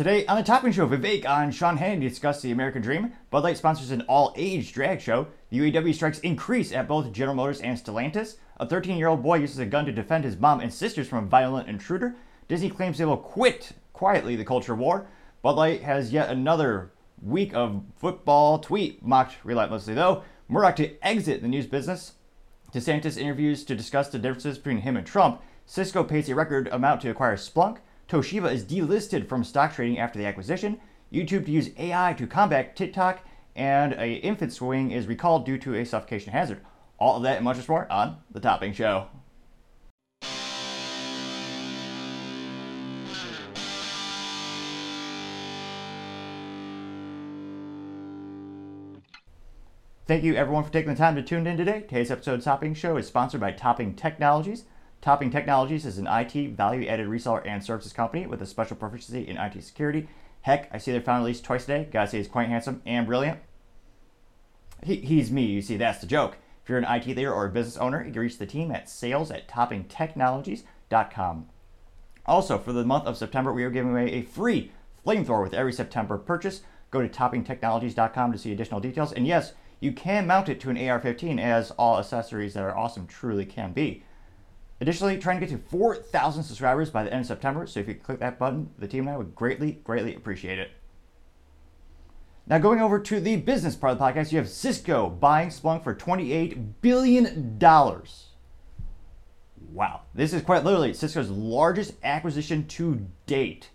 Today on the Topping Show, Vivek on Sean Hannity discuss the American Dream. Bud Light sponsors an all-age drag show. The UAW strikes increase at both General Motors and Stellantis. A 13-year-old boy uses a gun to defend his mom and sisters from a violent intruder. Disney claims they will quit quietly the culture war. Bud Light has yet another week of football tweet mocked relentlessly, though. Murdoch to exit the news business. DeSantis interviews to discuss the differences between him and Trump. Cisco pays a record amount to acquire Splunk. Toshiba is delisted from stock trading after the acquisition. YouTube to use AI to combat TikTok, and a infant swing is recalled due to a suffocation hazard. All of that and much more on the Topping Show. Thank you everyone for taking the time to tune in today. Today's episode of Topping Show is sponsored by Topping Technologies. Topping Technologies is an IT value added reseller and services company with a special proficiency in IT security. Heck, I see their founder at least twice a day. Gotta say, he's quite handsome and brilliant. He, he's me, you see, that's the joke. If you're an IT leader or a business owner, you can reach the team at sales at toppingtechnologies.com. Also, for the month of September, we are giving away a free flamethrower with every September purchase. Go to toppingtechnologies.com to see additional details. And yes, you can mount it to an AR 15, as all accessories that are awesome truly can be. Additionally, trying to get to 4,000 subscribers by the end of September, so if you click that button, the team and I would greatly, greatly appreciate it. Now, going over to the business part of the podcast, you have Cisco buying Splunk for $28 billion. Wow, this is quite literally Cisco's largest acquisition to date.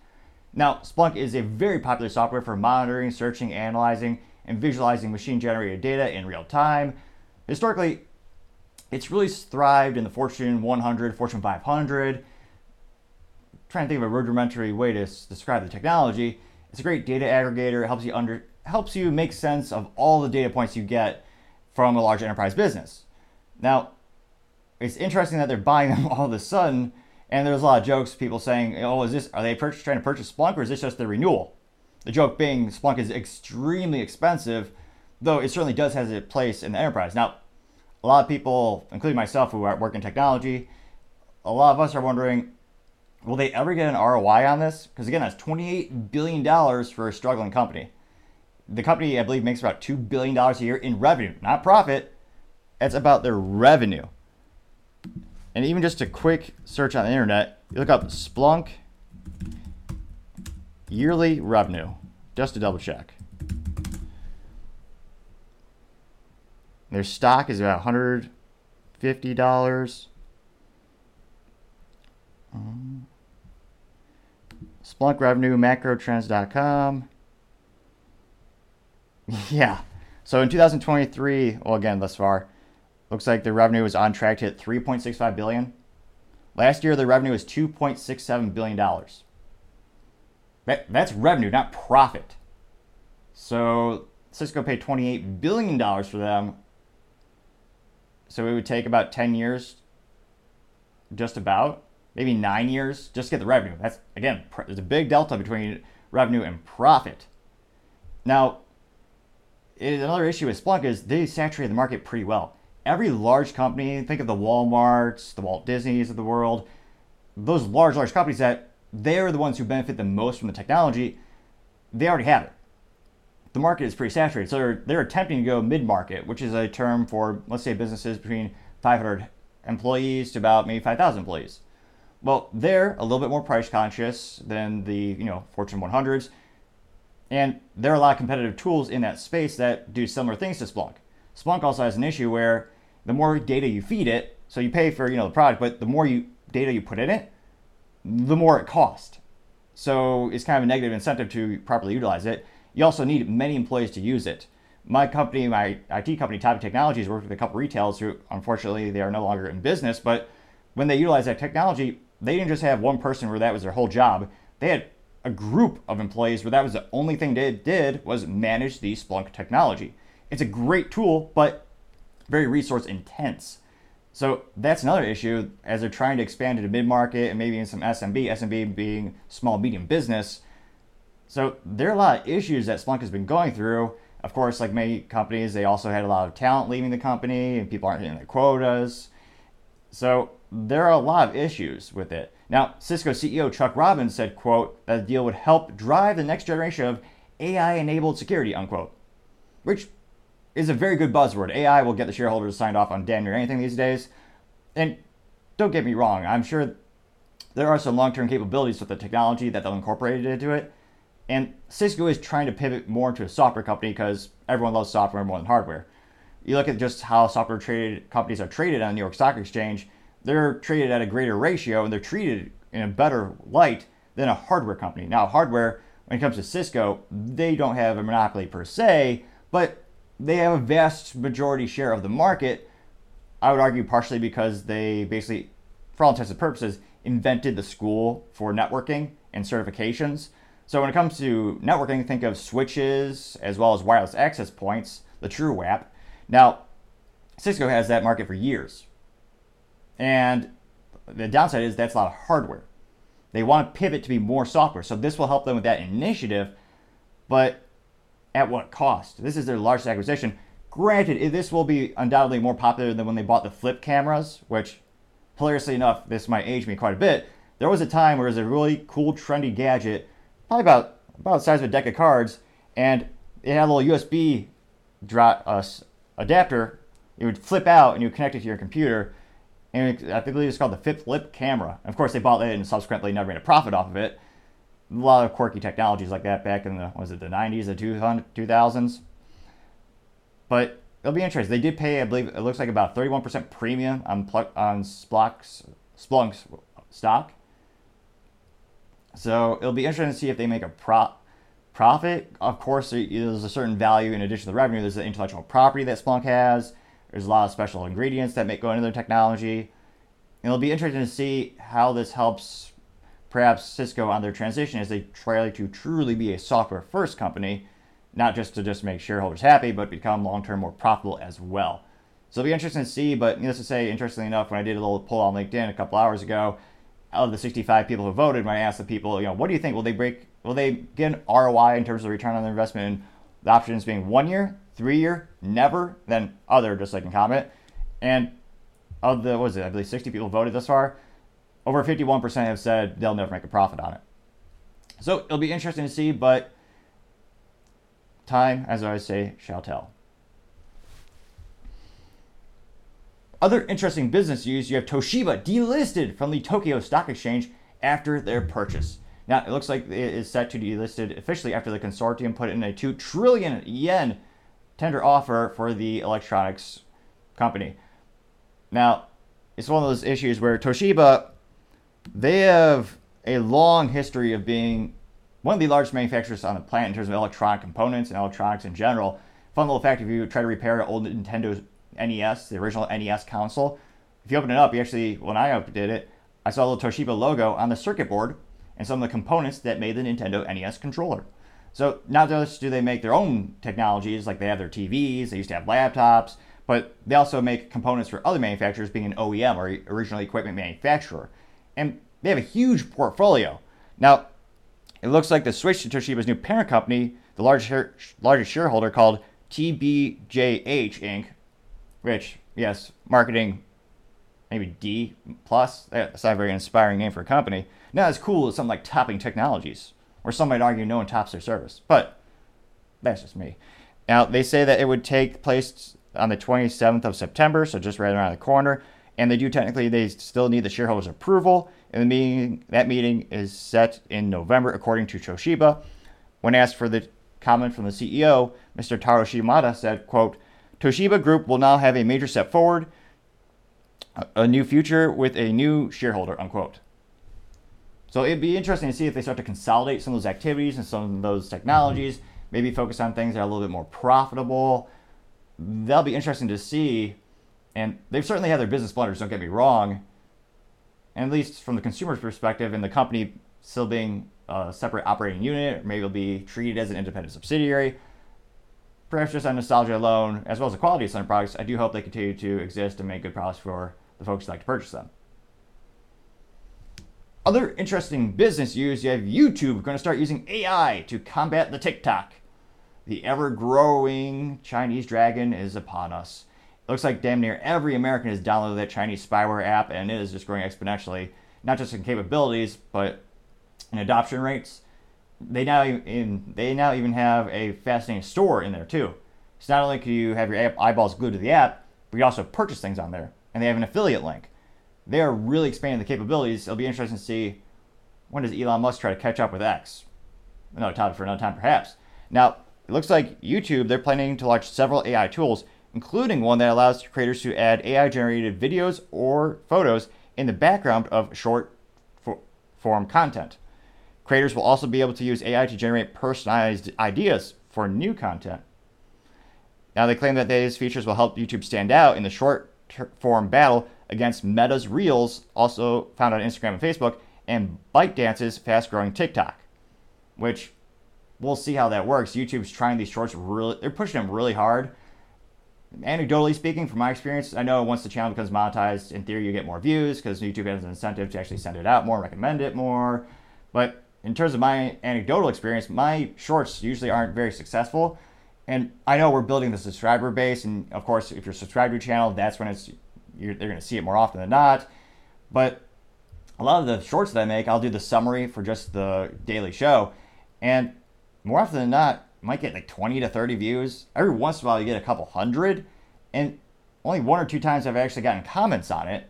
Now, Splunk is a very popular software for monitoring, searching, analyzing, and visualizing machine generated data in real time. Historically, it's really thrived in the Fortune 100, Fortune 500. I'm trying to think of a rudimentary way to describe the technology. It's a great data aggregator. It helps you under helps you make sense of all the data points you get from a large enterprise business. Now, it's interesting that they're buying them all of a sudden, and there's a lot of jokes, people saying, "Oh, is this are they trying to purchase Splunk, or is this just the renewal?" The joke being Splunk is extremely expensive, though it certainly does has a place in the enterprise. Now, a lot of people, including myself, who work in technology, a lot of us are wondering, will they ever get an ROI on this? Because again, that's $28 billion for a struggling company. The company, I believe, makes about $2 billion a year in revenue, not profit. It's about their revenue. And even just a quick search on the internet, you look up Splunk yearly revenue, just to double check. Their stock is about $150. Um, Splunk revenue, macrotrends.com. yeah. So in 2023, well, again, thus far, looks like the revenue is on track to hit 3.65 billion. Last year, the revenue was 2.67 billion dollars. That, that's revenue, not profit. So Cisco paid 28 billion dollars for them so it would take about 10 years, just about, maybe nine years, just to get the revenue. That's, again, there's a big delta between revenue and profit. Now, another issue with Splunk is they saturate the market pretty well. Every large company, think of the Walmarts, the Walt Disneys of the world, those large, large companies that they're the ones who benefit the most from the technology, they already have it the market is pretty saturated. So they're, they're attempting to go mid market, which is a term for, let's say, businesses between 500 employees to about maybe 5,000 employees. Well, they're a little bit more price conscious than the you know Fortune 100s, and there are a lot of competitive tools in that space that do similar things to Splunk. Splunk also has an issue where the more data you feed it, so you pay for you know the product, but the more you data you put in it, the more it costs. So it's kind of a negative incentive to properly utilize it. You also need many employees to use it. My company, my IT company, Topping Technologies, worked with a couple of retailers who, unfortunately, they are no longer in business. But when they utilized that technology, they didn't just have one person where that was their whole job. They had a group of employees where that was the only thing they did was manage the Splunk technology. It's a great tool, but very resource intense. So that's another issue as they're trying to expand into mid market and maybe in some SMB, SMB being small medium business. So there are a lot of issues that Splunk has been going through. Of course, like many companies, they also had a lot of talent leaving the company and people aren't hitting their quotas. So there are a lot of issues with it. Now, Cisco CEO Chuck Robbins said, quote, that the deal would help drive the next generation of AI-enabled security, unquote. Which is a very good buzzword. AI will get the shareholders signed off on damn near anything these days. And don't get me wrong, I'm sure there are some long-term capabilities with the technology that they'll incorporate into it. And Cisco is trying to pivot more into a software company because everyone loves software more than hardware. You look at just how software traded companies are traded on the New York Stock Exchange, they're traded at a greater ratio and they're treated in a better light than a hardware company. Now, hardware, when it comes to Cisco, they don't have a monopoly per se, but they have a vast majority share of the market. I would argue partially because they basically, for all intents and purposes, invented the school for networking and certifications. So when it comes to networking, think of switches as well as wireless access points, the TrueWAP. Now, Cisco has that market for years. And the downside is that's a lot of hardware. They want to pivot to be more software. So this will help them with that initiative, but at what cost? This is their largest acquisition. Granted, this will be undoubtedly more popular than when they bought the flip cameras, which, hilariously enough, this might age me quite a bit. There was a time where it was a really cool, trendy gadget, probably about about the size of a deck of cards, and it had a little USB uh, adapter. It would flip out and you would connect it to your computer and I believe it's called the Flip Flip camera. Of course, they bought it and subsequently never made a profit off of it. A lot of quirky technologies like that back in the was it the 90s, the 2000s. But it'll be interesting. They did pay, I believe, it looks like about 31% premium on on Splunk's, Splunk's stock. So it'll be interesting to see if they make a prop profit. Of course, there's a certain value in addition to the revenue. There's the intellectual property that Splunk has there's a lot of special ingredients that make go into their technology. And it'll be interesting to see how this helps perhaps Cisco on their transition as they try to truly be a software first company, not just to just make shareholders happy, but become long term more profitable as well. So it'll be interesting to see, but needless to say, interestingly enough, when I did a little poll on LinkedIn a couple hours ago, of the 65 people who voted, when I asked the people, you know, what do you think? Will they break, will they get an ROI in terms of return on their investment? The options being one year, three year, never, then other, just like in comment. And of the, what was it, I believe 60 people voted thus far, over 51% have said they'll never make a profit on it. So it'll be interesting to see, but time, as I always say, shall tell. Other interesting business news you have Toshiba delisted from the Tokyo Stock Exchange after their purchase. Now, it looks like it is set to be delisted officially after the consortium put in a 2 trillion yen tender offer for the electronics company. Now, it's one of those issues where Toshiba, they have a long history of being one of the largest manufacturers on the planet in terms of electronic components and electronics in general. Fun little fact if you try to repair an old Nintendo NES, the original NES console, if you open it up, you actually, when I did it, I saw the Toshiba logo on the circuit board and some of the components that made the Nintendo NES controller. So not just do they make their own technologies, like they have their TVs, they used to have laptops, but they also make components for other manufacturers, being an OEM or original equipment manufacturer. And they have a huge portfolio. Now, it looks like the switch to Toshiba's new parent company, the largest, largest shareholder called TBJH Inc., which, yes, marketing maybe D plus. That's not a very inspiring name for a company. Not as cool as something like Topping Technologies or some might argue no one tops their service. But that's just me. Now, they say that it would take place on the 27th of September, so just right around the corner. And they do technically, they still need the shareholders' approval. And the meeting, that meeting is set in November, according to Toshiba. When asked for the comment from the CEO, Mr. Taro Shimada said, quote, Toshiba Group will now have a major step forward, a new future with a new shareholder, unquote. So it'd be interesting to see if they start to consolidate some of those activities and some of those technologies, maybe focus on things that are a little bit more profitable. That'll be interesting to see. And they've certainly had their business blunders, don't get me wrong. And at least from the consumer's perspective and the company still being a separate operating unit, maybe it'll be treated as an independent subsidiary. Perhaps just on nostalgia alone, as well as the quality of some products, I do hope they continue to exist and make good products for the folks who like to purchase them. Other interesting business use, you have YouTube going to start using AI to combat the TikTok. The ever growing Chinese dragon is upon us. It looks like damn near every American has downloaded that Chinese spyware app and it is just growing exponentially. not just in capabilities, but in adoption rates. They now in they now even have a fascinating store in there too. So not only can you have your eyeballs glued to the app, but you also purchase things on there, and they have an affiliate link. They are really expanding the capabilities. It'll be interesting to see when does Elon Musk try to catch up with X. Another topic for another time, perhaps. Now, it looks like YouTube, they're planning to launch several AI tools, including one that allows creators to add AI generated videos or photos in the background of short form content. Creators will also be able to use AI to generate personalized ideas for new content. Now, they claim that these features will help YouTube stand out in the short form battle against Meta's Reels, also found on Instagram and Facebook, and ByteDance's fast growing TikTok, which we'll see how that works. YouTube's trying these shorts really, they're pushing them really hard. Anecdotally speaking, from my experience, I know once the channel becomes monetized, in theory, you get more views because YouTube has an incentive to actually send it out more, recommend it more. But in terms of my anecdotal experience, my shorts usually aren't very successful. And I know we're building the subscriber base, and of course, if you're subscribed to a channel, that's when it's they're going to see it more often than not. But a lot of the shorts that I make, I'll do the summary for just the daily show, and more often than not, you might get like 20 to 30 views. Every once in a while, you get a couple hundred, and only one or two times I've actually gotten comments on it.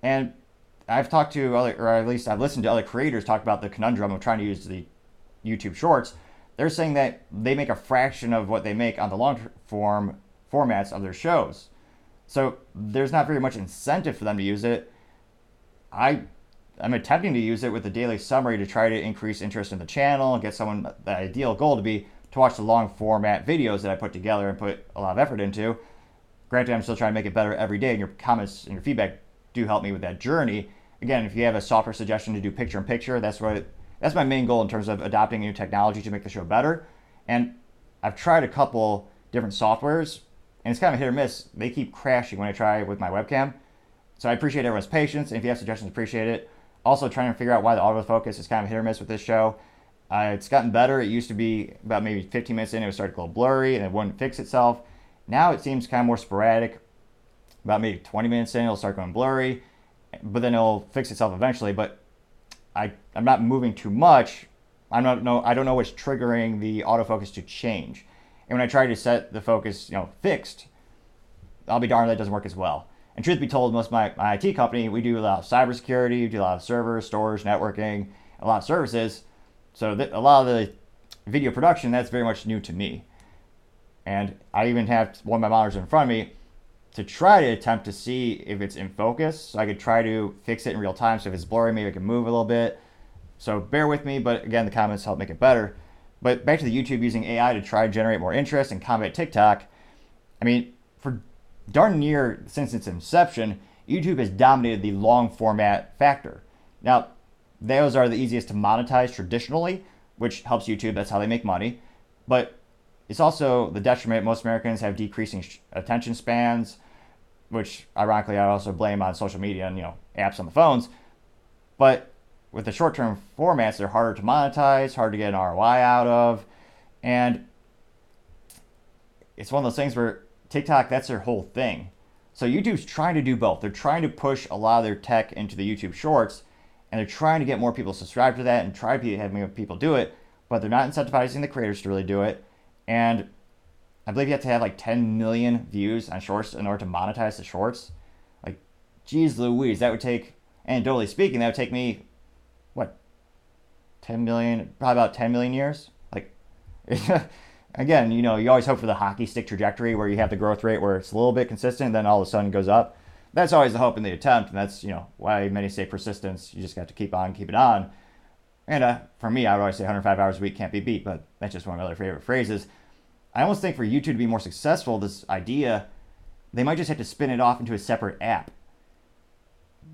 And I've talked to other, or at least I've listened to other creators talk about the conundrum of trying to use the YouTube Shorts. They're saying that they make a fraction of what they make on the long form formats of their shows. So there's not very much incentive for them to use it. I I'm attempting to use it with the daily summary to try to increase interest in the channel and get someone the ideal goal to be to watch the long format videos that I put together and put a lot of effort into. Granted, I'm still trying to make it better every day, and your comments and your feedback do help me with that journey. Again, if you have a software suggestion to do picture in picture, that's what that's my main goal in terms of adopting new technology to make the show better. And I've tried a couple different softwares, and it's kind of hit or miss. They keep crashing when I try with my webcam. So I appreciate everyone's patience, and if you have suggestions, appreciate it. Also, trying to figure out why the autofocus is kind of hit or miss with this show. Uh, it's gotten better. It used to be about maybe 15 minutes in, it would start to go blurry and it wouldn't fix itself. Now it seems kind of more sporadic. About maybe 20 minutes in, it'll start going blurry, but then it'll fix itself eventually. But I, I'm not moving too much. I don't know. I don't know what's triggering the autofocus to change. And when I try to set the focus, you know, fixed, I'll be darned that doesn't work as well. And truth be told, most of my, my IT company, we do a lot of cybersecurity, we do a lot of servers, storage, networking, a lot of services. So th- a lot of the video production, that's very much new to me. And I even have one of my monitors in front of me to try to attempt to see if it's in focus. So I could try to fix it in real time. So if it's blurry, maybe I can move a little bit. So bear with me, but again, the comments help make it better. But back to the YouTube using AI to try to generate more interest and combat TikTok. I mean, for darn near since its inception, YouTube has dominated the long format factor. Now, those are the easiest to monetize traditionally, which helps YouTube. That's how they make money. But it's also the detriment. Most Americans have decreasing attention spans, which ironically I also blame on social media and you know apps on the phones. But with the short-term formats, they're harder to monetize, hard to get an ROI out of, and it's one of those things where TikTok, that's their whole thing. So YouTube's trying to do both. They're trying to push a lot of their tech into the YouTube Shorts, and they're trying to get more people subscribed to that and try to have more people do it. But they're not incentivizing the creators to really do it. And I believe you have to have like 10 million views on Shorts in order to monetize the Shorts. Like, geez Louise, that would take, anecdotally speaking, that would take me, what, 10 million, probably about 10 million years? Like, again, you know, you always hope for the hockey stick trajectory where you have the growth rate where it's a little bit consistent, then all of a sudden goes up. That's always the hope in the attempt, and that's you know why many say persistence. You just got to keep on, keep it on. And uh, for me, I would always say 105 hours a week can't be beat, but that's just one of my other favorite phrases. I almost think for YouTube to be more successful, this idea, they might just have to spin it off into a separate app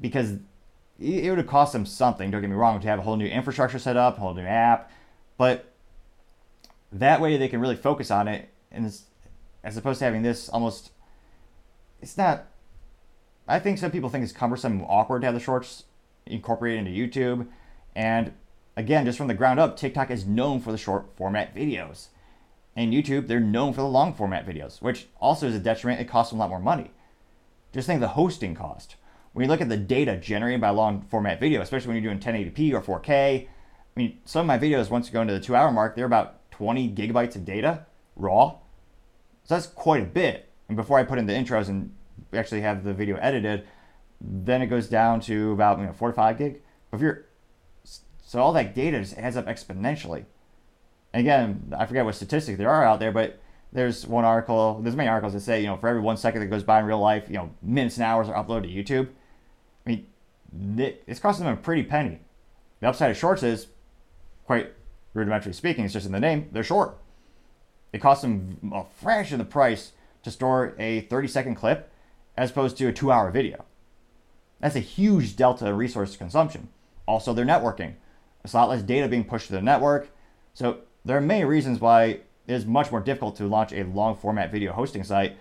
because it would have cost them something. Don't get me wrong, to have a whole new infrastructure set up, a whole new app, but that way they can really focus on it and as opposed to having this almost it's not i think some people think it's cumbersome and awkward to have the shorts incorporated into youtube and again just from the ground up tiktok is known for the short format videos and youtube they're known for the long format videos which also is a detriment it costs them a lot more money just think the hosting cost when you look at the data generated by long format video, especially when you're doing 1080p or 4K, I mean, some of my videos, once you go into the two hour mark, they're about 20 gigabytes of data raw. So that's quite a bit. And before I put in the intros and actually have the video edited, then it goes down to about you know, four to five gig. But if you're so all that data just adds up exponentially. Again, I forget what statistics there are out there, but there's one article, there's many articles that say, you know, for every one second that goes by in real life, you know, minutes and hours are uploaded to YouTube. I mean, it's costing them a pretty penny. The upside of shorts is, quite rudimentary speaking, it's just in the name, they're short. It costs them a fraction of the price to store a 30 second clip as opposed to a two hour video. That's a huge delta resource consumption. Also, they're networking. There's a lot less data being pushed to the network. So, there are many reasons why it is much more difficult to launch a long format video hosting site.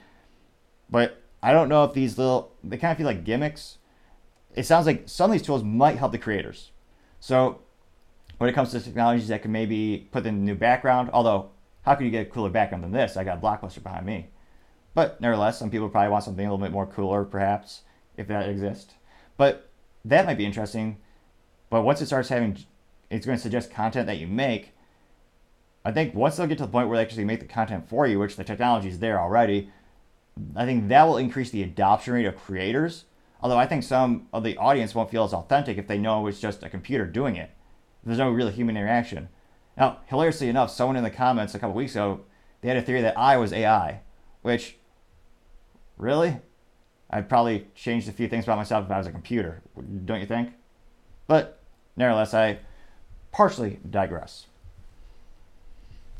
But I don't know if these little, they kind of feel like gimmicks. It sounds like some of these tools might help the creators. So, when it comes to technologies that can maybe put in a new background, although, how can you get a cooler background than this? I got Blockbuster behind me. But nevertheless, some people probably want something a little bit more cooler, perhaps, if that exists. But that might be interesting. But once it starts having, it's going to suggest content that you make. I think once they'll get to the point where they actually make the content for you, which the technology is there already, I think that will increase the adoption rate of creators. Although I think some of the audience won't feel as authentic if they know it's just a computer doing it. There's no real human interaction. Now, hilariously enough, someone in the comments a couple weeks ago, they had a theory that I was AI, which Really? I'd probably changed a few things about myself if I was a computer, don't you think? But nevertheless, I partially digress.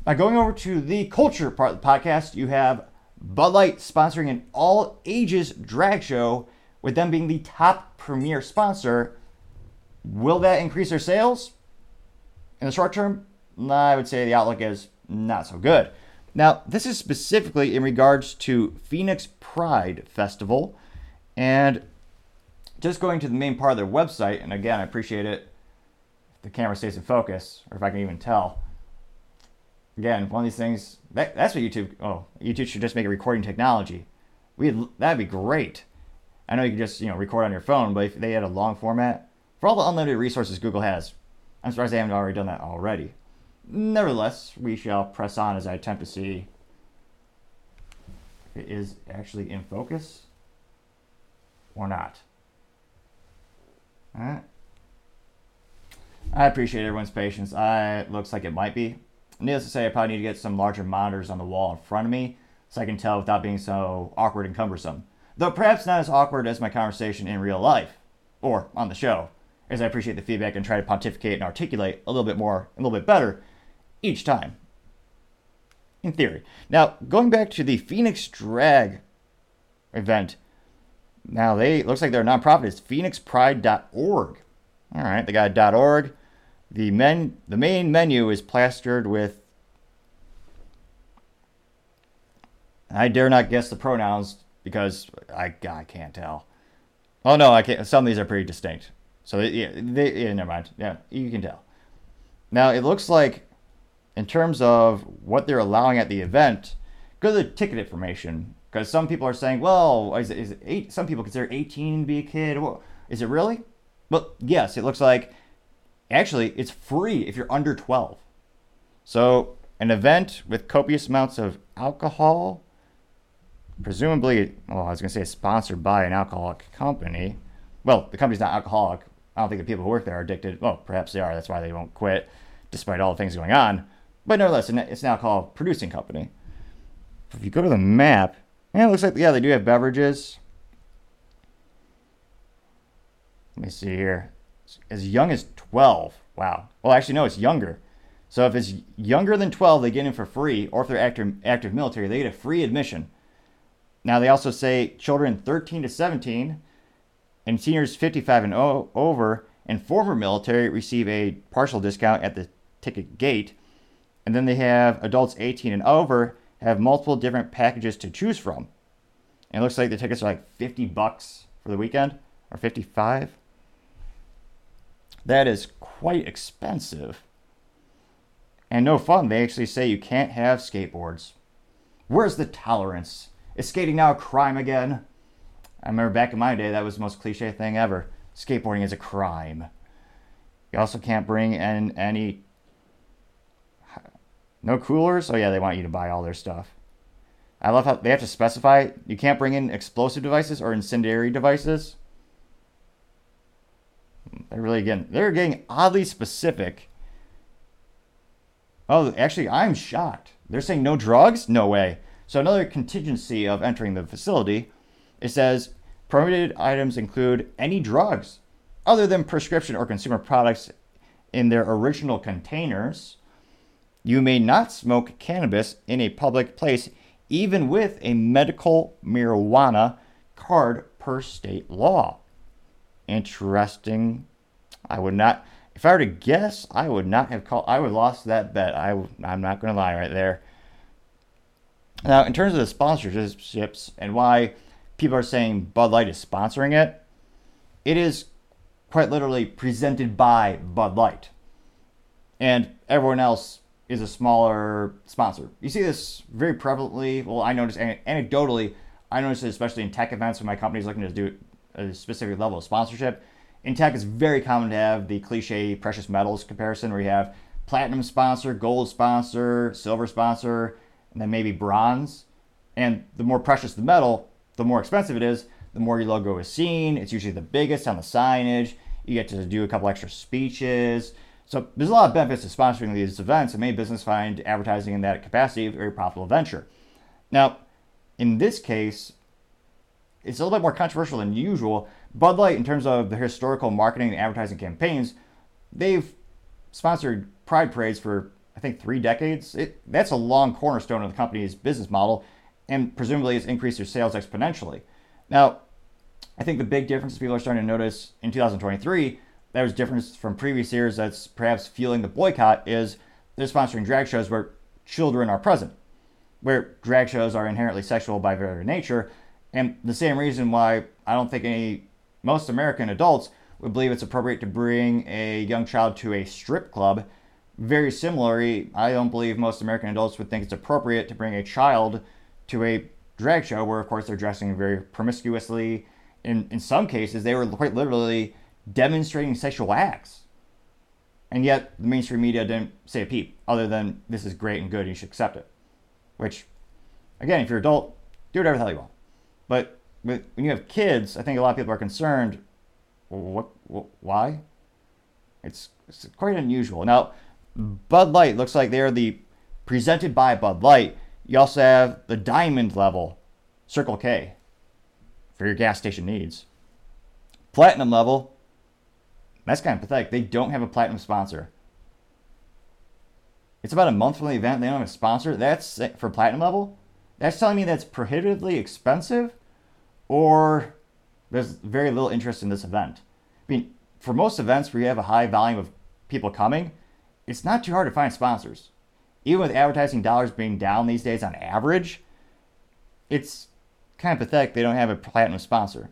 Now, going over to the culture part of the podcast, you have Bud Light sponsoring an all ages drag show, with them being the top premier sponsor. Will that increase their sales? In the short term, I would say the outlook is not so good. Now, this is specifically in regards to Phoenix Pride Festival. And just going to the main part of their website, and again, I appreciate it if the camera stays in focus, or if I can even tell. Again, one of these things, that, that's what YouTube, oh, YouTube should just make a recording technology. we that'd be great. I know you can just, you know, record on your phone, but if they had a long format, for all the unlimited resources Google has, I'm surprised they haven't already done that already. Nevertheless, we shall press on as I attempt to see if it is actually in focus or not. Alright. I appreciate everyone's patience. I, it looks like it might be. Needless to say, I probably need to get some larger monitors on the wall in front of me so I can tell without being so awkward and cumbersome. Though perhaps not as awkward as my conversation in real life or on the show, as I appreciate the feedback and try to pontificate and articulate a little bit more, a little bit better each time. In theory. Now, going back to the Phoenix Drag event. Now they looks like their nonprofit is phoenixpride.org. All right, they got .org. The men the main menu is plastered with I dare not guess the pronouns because I, I can't tell. Oh no, I can't. Some of these are pretty distinct. So yeah, they, yeah, never mind. Yeah, you can tell. Now it looks like in terms of what they're allowing at the event, go to the ticket information because some people are saying, well, is it, is it eight? Some people consider 18 to be a kid. Well, is it really? Well, yes, it looks like actually it's free if you're under 12. So an event with copious amounts of alcohol, presumably, well, I was going to say sponsored by an alcoholic company. Well, the company's not alcoholic. I don't think the people who work there are addicted. Well, perhaps they are. That's why they won't quit, despite all the things going on. But nevertheless, it's now called Producing Company. If you go to the map, yeah, it looks like, yeah, they do have beverages. Let me see here. As young as 12. Wow. Well, actually, no, it's younger. So if it's younger than 12, they get in for free, or if they're active, active military, they get a free admission. Now, they also say children 13 to 17 and seniors 55 and over and former military receive a partial discount at the ticket gate. And then they have adults 18 and over have multiple different packages to choose from. And it looks like the tickets are like 50 bucks for the weekend or 55. That is quite expensive. And no fun. They actually say you can't have skateboards. Where's the tolerance? Is skating now a crime again? I remember back in my day, that was the most cliche thing ever. Skateboarding is a crime. You also can't bring in any. No coolers? Oh, yeah, they want you to buy all their stuff. I love how they have to specify you can't bring in explosive devices or incendiary devices. They're really again, they're getting oddly specific. Oh, actually, I'm shocked. They're saying no drugs? No way. So, another contingency of entering the facility, it says permitted items include any drugs other than prescription or consumer products in their original containers. You may not smoke cannabis in a public place, even with a medical marijuana card per state law. Interesting. I would not, if I were to guess, I would not have called, I would have lost that bet. I, I'm not going to lie right there. Now, in terms of the sponsorships and why people are saying Bud Light is sponsoring it, it is quite literally presented by Bud Light. And everyone else is a smaller sponsor. You see this very prevalently. Well, I notice anecdotally, I notice it especially in tech events when my company is looking to do a specific level of sponsorship. In tech, it's very common to have the cliche precious metals comparison where you have platinum sponsor, gold sponsor, silver sponsor, and then maybe bronze. And the more precious the metal, the more expensive it is, the more your logo is seen. It's usually the biggest on the signage. You get to do a couple extra speeches. So there's a lot of benefits to sponsoring these events, and many businesses find advertising in that capacity a very profitable venture. Now, in this case, it's a little bit more controversial than usual. Bud Light, in terms of the historical marketing and advertising campaigns, they've sponsored pride parades for I think three decades. It, that's a long cornerstone of the company's business model, and presumably has increased their sales exponentially. Now, I think the big difference people are starting to notice in 2023 that was different from previous years that's perhaps fueling the boycott is they're sponsoring drag shows where children are present, where drag shows are inherently sexual by very nature, and the same reason why I don't think any most American adults would believe it's appropriate to bring a young child to a strip club very similarly, I don't believe most American adults would think it's appropriate to bring a child to a drag show where, of course, they're dressing very promiscuously. In, in some cases, they were quite literally demonstrating sexual acts. And yet, the mainstream media didn't say a peep, other than this is great and good, you should accept it. Which, again, if you're an adult, do whatever the hell you want. But when you have kids, I think a lot of people are concerned. What? what why? It's, it's quite unusual. Now, Bud Light looks like they're the presented by Bud Light. You also have the diamond level, Circle K, for your gas station needs. Platinum level, that's kind of pathetic. They don't have a platinum sponsor. It's about a month from the event. They don't have a sponsor. That's for platinum level. That's telling me that's prohibitively expensive, or there's very little interest in this event. I mean, for most events where you have a high volume of people coming, it's not too hard to find sponsors. Even with advertising dollars being down these days on average, it's kind of pathetic they don't have a platinum sponsor.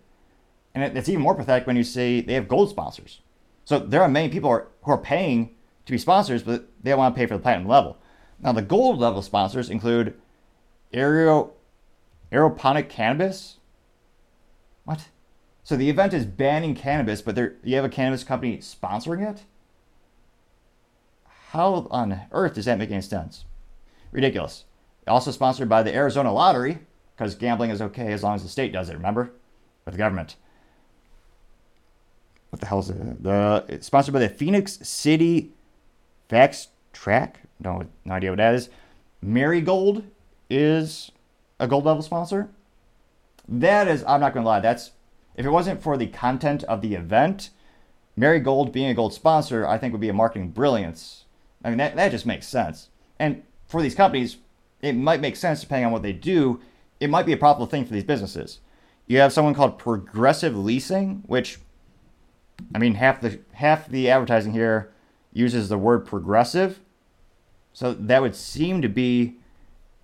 And it's even more pathetic when you see they have gold sponsors. So there are many people who are, who are paying to be sponsors, but they don't want to pay for the platinum level. Now, the gold level sponsors include aero, aeroponic cannabis. What? So the event is banning cannabis, but you have a cannabis company sponsoring it? How on earth does that make any sense? Ridiculous. Also sponsored by the Arizona Lottery, because gambling is okay as long as the state does it, remember? With the government. What the hell is it? The, it's sponsored by the Phoenix City Fax Track. No, no idea what that is. Marigold is a gold level sponsor. That is, I'm not going to lie, that's, if it wasn't for the content of the event, Marigold being a gold sponsor, I think would be a marketing brilliance I mean, that, that just makes sense. And for these companies, it might make sense depending on what they do. It might be a profitable thing for these businesses. You have someone called Progressive Leasing, which, I mean, half the half the advertising here uses the word progressive, so that would seem to be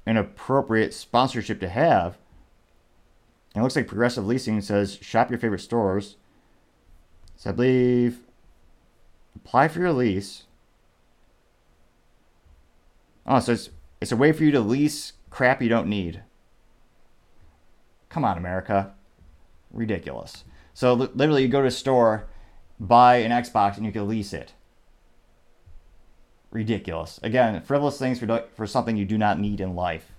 an appropriate sponsorship to have. And it looks like Progressive Leasing says shop your favorite stores. So I believe apply for your lease Oh, so it's it's a way for you to lease crap you don't need. Come on, America. Ridiculous. So literally, you go to a store, buy an Xbox, and you can lease it. Ridiculous. Again, frivolous things for for something you do not need in life.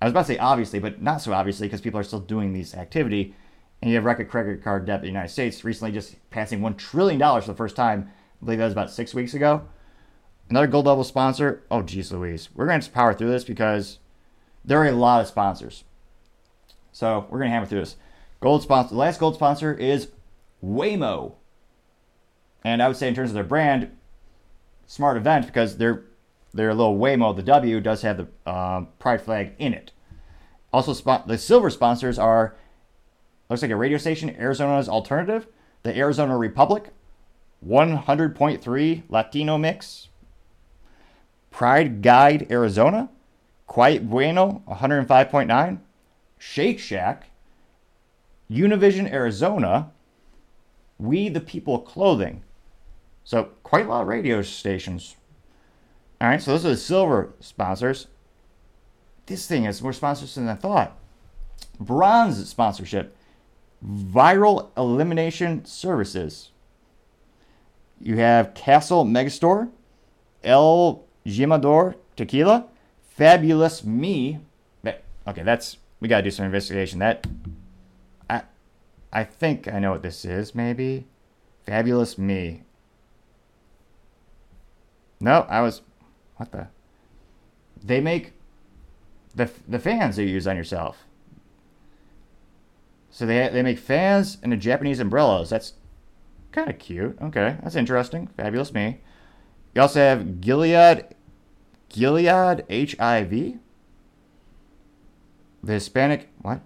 I was about to say obviously, but not so obviously because people are still doing this activity. And you have record credit card debt in the United States recently just passing $1 trillion for the first time. I believe that was about six weeks ago. Another gold level sponsor. Oh, geez Louise. We're going to power through this because there are a lot of sponsors. So we're going to hammer through this. Gold sponsor. The last gold sponsor is Waymo. And I would say in terms of their brand, smart event because their their little Waymo, the W, does have the um, pride flag in it. Also, the silver sponsors are looks like a radio station, Arizona's Alternative, the Arizona Republic, 100.3 Latino Mix, Pride Guide Arizona, Quiet Bueno 105.9, Shake Shack, Univision Arizona, We the People Clothing. So quite a lot of radio stations. All right, so those are the silver sponsors. This thing has more sponsors than I thought. Bronze sponsorship, Viral Elimination Services. You have Castle Megastore, El Jimador Tequila, Fabulous Me. Okay, that's we gotta do some investigation. That I I think I know what this is. Maybe Fabulous Me. No, I was what the. They make the the fans that you use on yourself. So they they make fans and the Japanese umbrellas. That's kind of cute. Okay, that's interesting. Fabulous me. You also have Gilead, Gilead HIV. The Hispanic what?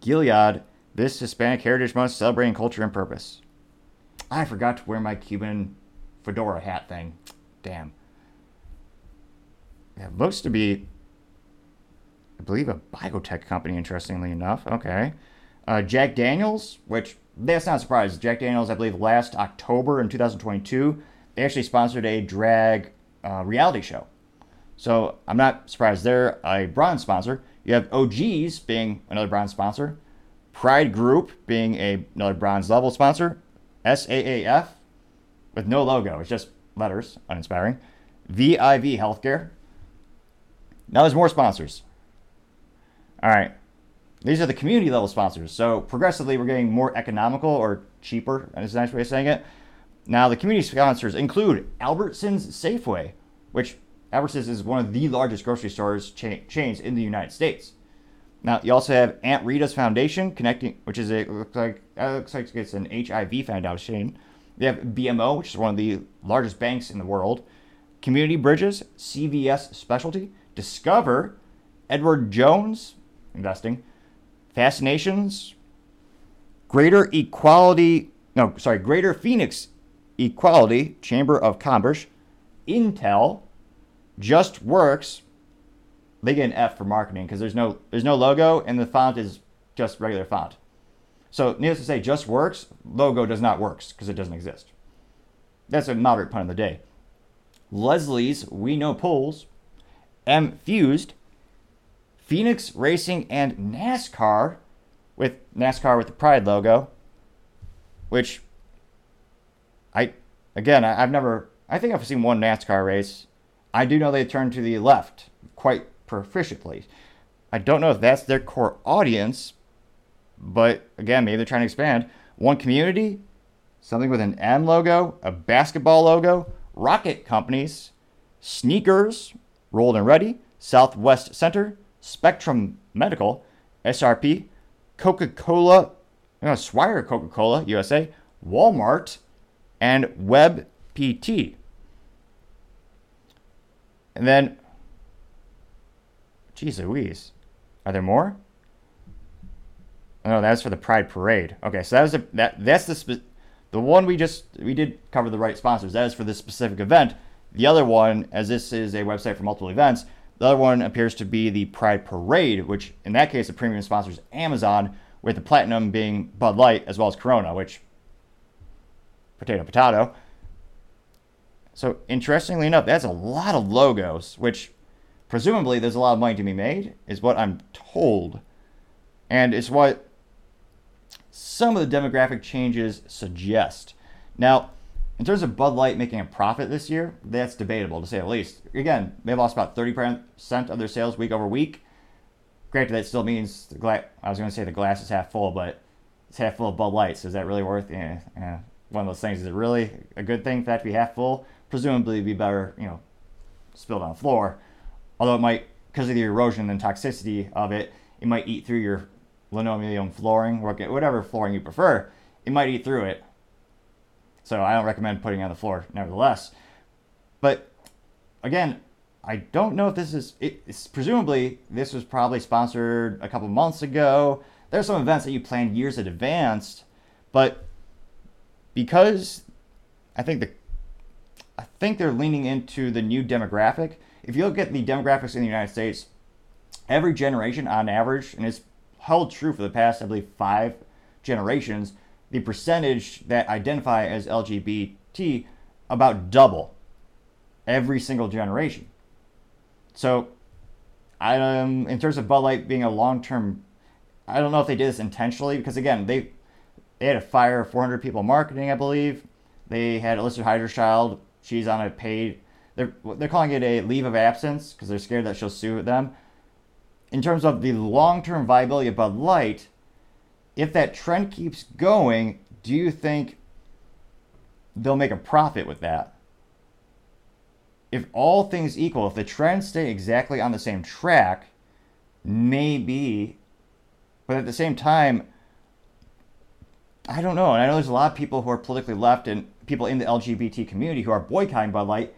Gilead. This Hispanic Heritage Month celebrating culture and purpose. I forgot to wear my Cuban fedora hat thing. Damn. It looks to be, I believe, a biotech company. Interestingly enough. Okay. Uh, Jack Daniels, which that's not a surprise. Jack Daniels, I believe, last October in 2022 they actually sponsored a drag uh, reality show. So I'm not surprised they're a bronze sponsor. You have OGs being another bronze sponsor, Pride Group being a, another bronze level sponsor, SAAF with no logo, it's just letters, uninspiring, ViiV Healthcare. Now there's more sponsors. All right. These are the community level sponsors. So progressively, we're getting more economical or cheaper. That's a nice way of saying it. Now, the community sponsors include Albertsons Safeway, which Albertsons is one of the largest grocery stores cha- chains in the United States. Now, you also have Aunt Rita's Foundation, connecting, which is a looks like uh, looks like it's an HIV foundation. You have BMO, which is one of the largest banks in the world. Community Bridges, CVS Specialty, Discover, Edward Jones Investing, Fascinations, Greater Equality, no, sorry, Greater Phoenix Equality, Chamber of Commerce, Intel, Just Works. They get an F for marketing because there's no there's no logo and the font is just regular font. So needless to say, Just Works logo does not works because it doesn't exist. That's a moderate pun of the day. Leslie's We Know Pools, M Fused, Phoenix Racing and NASCAR with NASCAR with the Pride logo, which I again I, have never I think I've seen one NASCAR race. I do know they turn to the left quite proficiently. I don't know if that's their core audience, but again, maybe they're trying to expand. One community, something with an M logo, a basketball logo, rocket companies, sneakers, rolled and ready, Southwest Center, Spectrum Medical, SRP, Coca Cola, know, Swire Coca Cola USA, Walmart, and WebPT. And then, geez Louise, are there more? Oh, that's for the Pride Parade. Okay, so that was a, that. That's the spe- the one we just we did cover the right sponsors. That is for this specific event. The other one, as this is a website for multiple events, the other one appears to be the Pride Parade, which in that case the premium sponsors Amazon, with the platinum being Bud Light as well as Corona, which potato, potato. So interestingly enough, that's a lot of logos, which presumably there's a lot of money to be made, is what I'm told. And it's what some of the demographic changes suggest. Now, in terms of Bud Light making a profit this year, that's debatable to say the least. Again, they've lost about 30% of their sales week over week. Granted, that still means the glass. I was going to say the glass is half full, but it's half full of Bud Lights. Is that really worth? Yeah, yeah, one of those things. Is it really a good thing for that to be half full? Presumably, it'd be better, you know, spilled on the floor. Although it might, because of the erosion and toxicity of it, it might eat through your linoleum flooring, or whatever flooring you prefer. It might eat through it. So I don't recommend putting on the floor, nevertheless. But again, I don't know if this is. It's presumably this was probably sponsored a couple months ago. There's some events that you plan years in advance, but because I think the I think they're leaning into the new demographic. If you look at the demographics in the United States, every generation on average, and it's held true for the past, I believe, five generations, the percentage that identify as LGBT about double every single generation. So, I, um, in terms of Bud Light being a long term, I don't know if they did this intentionally because again they they had to fire 400 people marketing, I believe. They had Alyssa Heinerscheid. She's on a paid. They're they're calling it a leave of absence because they're scared that she'll sue them. In terms of the long term viability of Bud Light, if that trend keeps going, do you think they'll make a profit with that? If all things equal, if the trends stay exactly on the same track, maybe, but at the same time, I don't know. And I know there's a lot of people who are politically left and people in the LGBT community who are boycotting Bud Light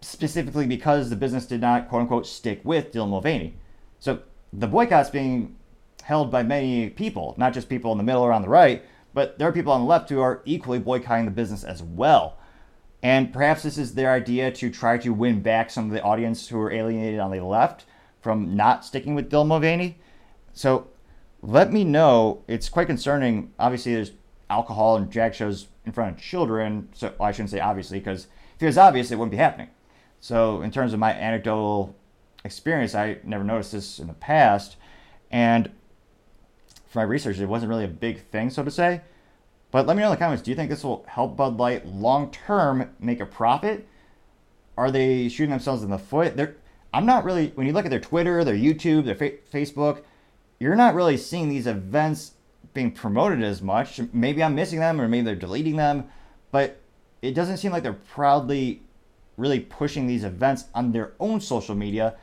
specifically because the business did not, quote unquote, stick with Dylan Mulvaney. So the boycott's being held by many people, not just people in the middle or on the right, but there are people on the left who are equally boycotting the business as well. And perhaps this is their idea to try to win back some of the audience who are alienated on the left from not sticking with Dylan Mulvaney. So let me know. It's quite concerning. Obviously, there's alcohol and drag shows in front of children. So well, I shouldn't say obviously, because if it was obvious, it wouldn't be happening. So in terms of my anecdotal experience, I never noticed this in the past. And for my research, it wasn't really a big thing, so to say. But let me know in the comments. Do you think this will help Bud Light long term make a profit? Are they shooting themselves in the foot? They're, I'm not really. When you look at their Twitter, their YouTube, their fa- Facebook, you're not really seeing these events being promoted as much. Maybe I'm missing them, or maybe they're deleting them. But it doesn't seem like they're proudly really pushing these events on their own social media.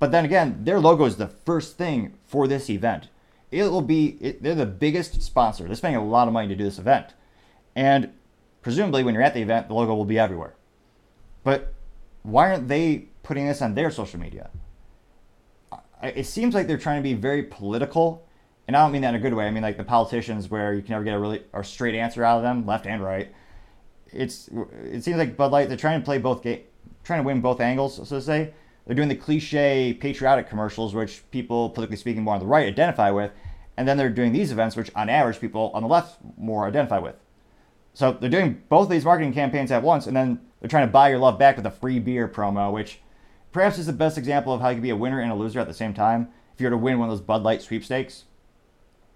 But then again, their logo is the first thing for this event it will be it, they're the biggest sponsor. They're spending a lot of money to do this event, and presumably when you're at the event, the logo will be everywhere. But why aren't they putting this on their social media? It seems like they're trying to be very political, and I don't mean that in a good way. I mean like the politicians, where you can never get a really or straight answer out of them, left and right. It's it seems like Bud Light they're trying to play both game, trying to win both angles, so to say. They're doing the cliche patriotic commercials, which people, politically speaking, more on the right identify with. And then they're doing these events, which on average people on the left more identify with. So they're doing both of these marketing campaigns at once, and then they're trying to buy your love back with a free beer promo, which perhaps is the best example of how you can be a winner and a loser at the same time. If you were to win one of those Bud Light sweepstakes,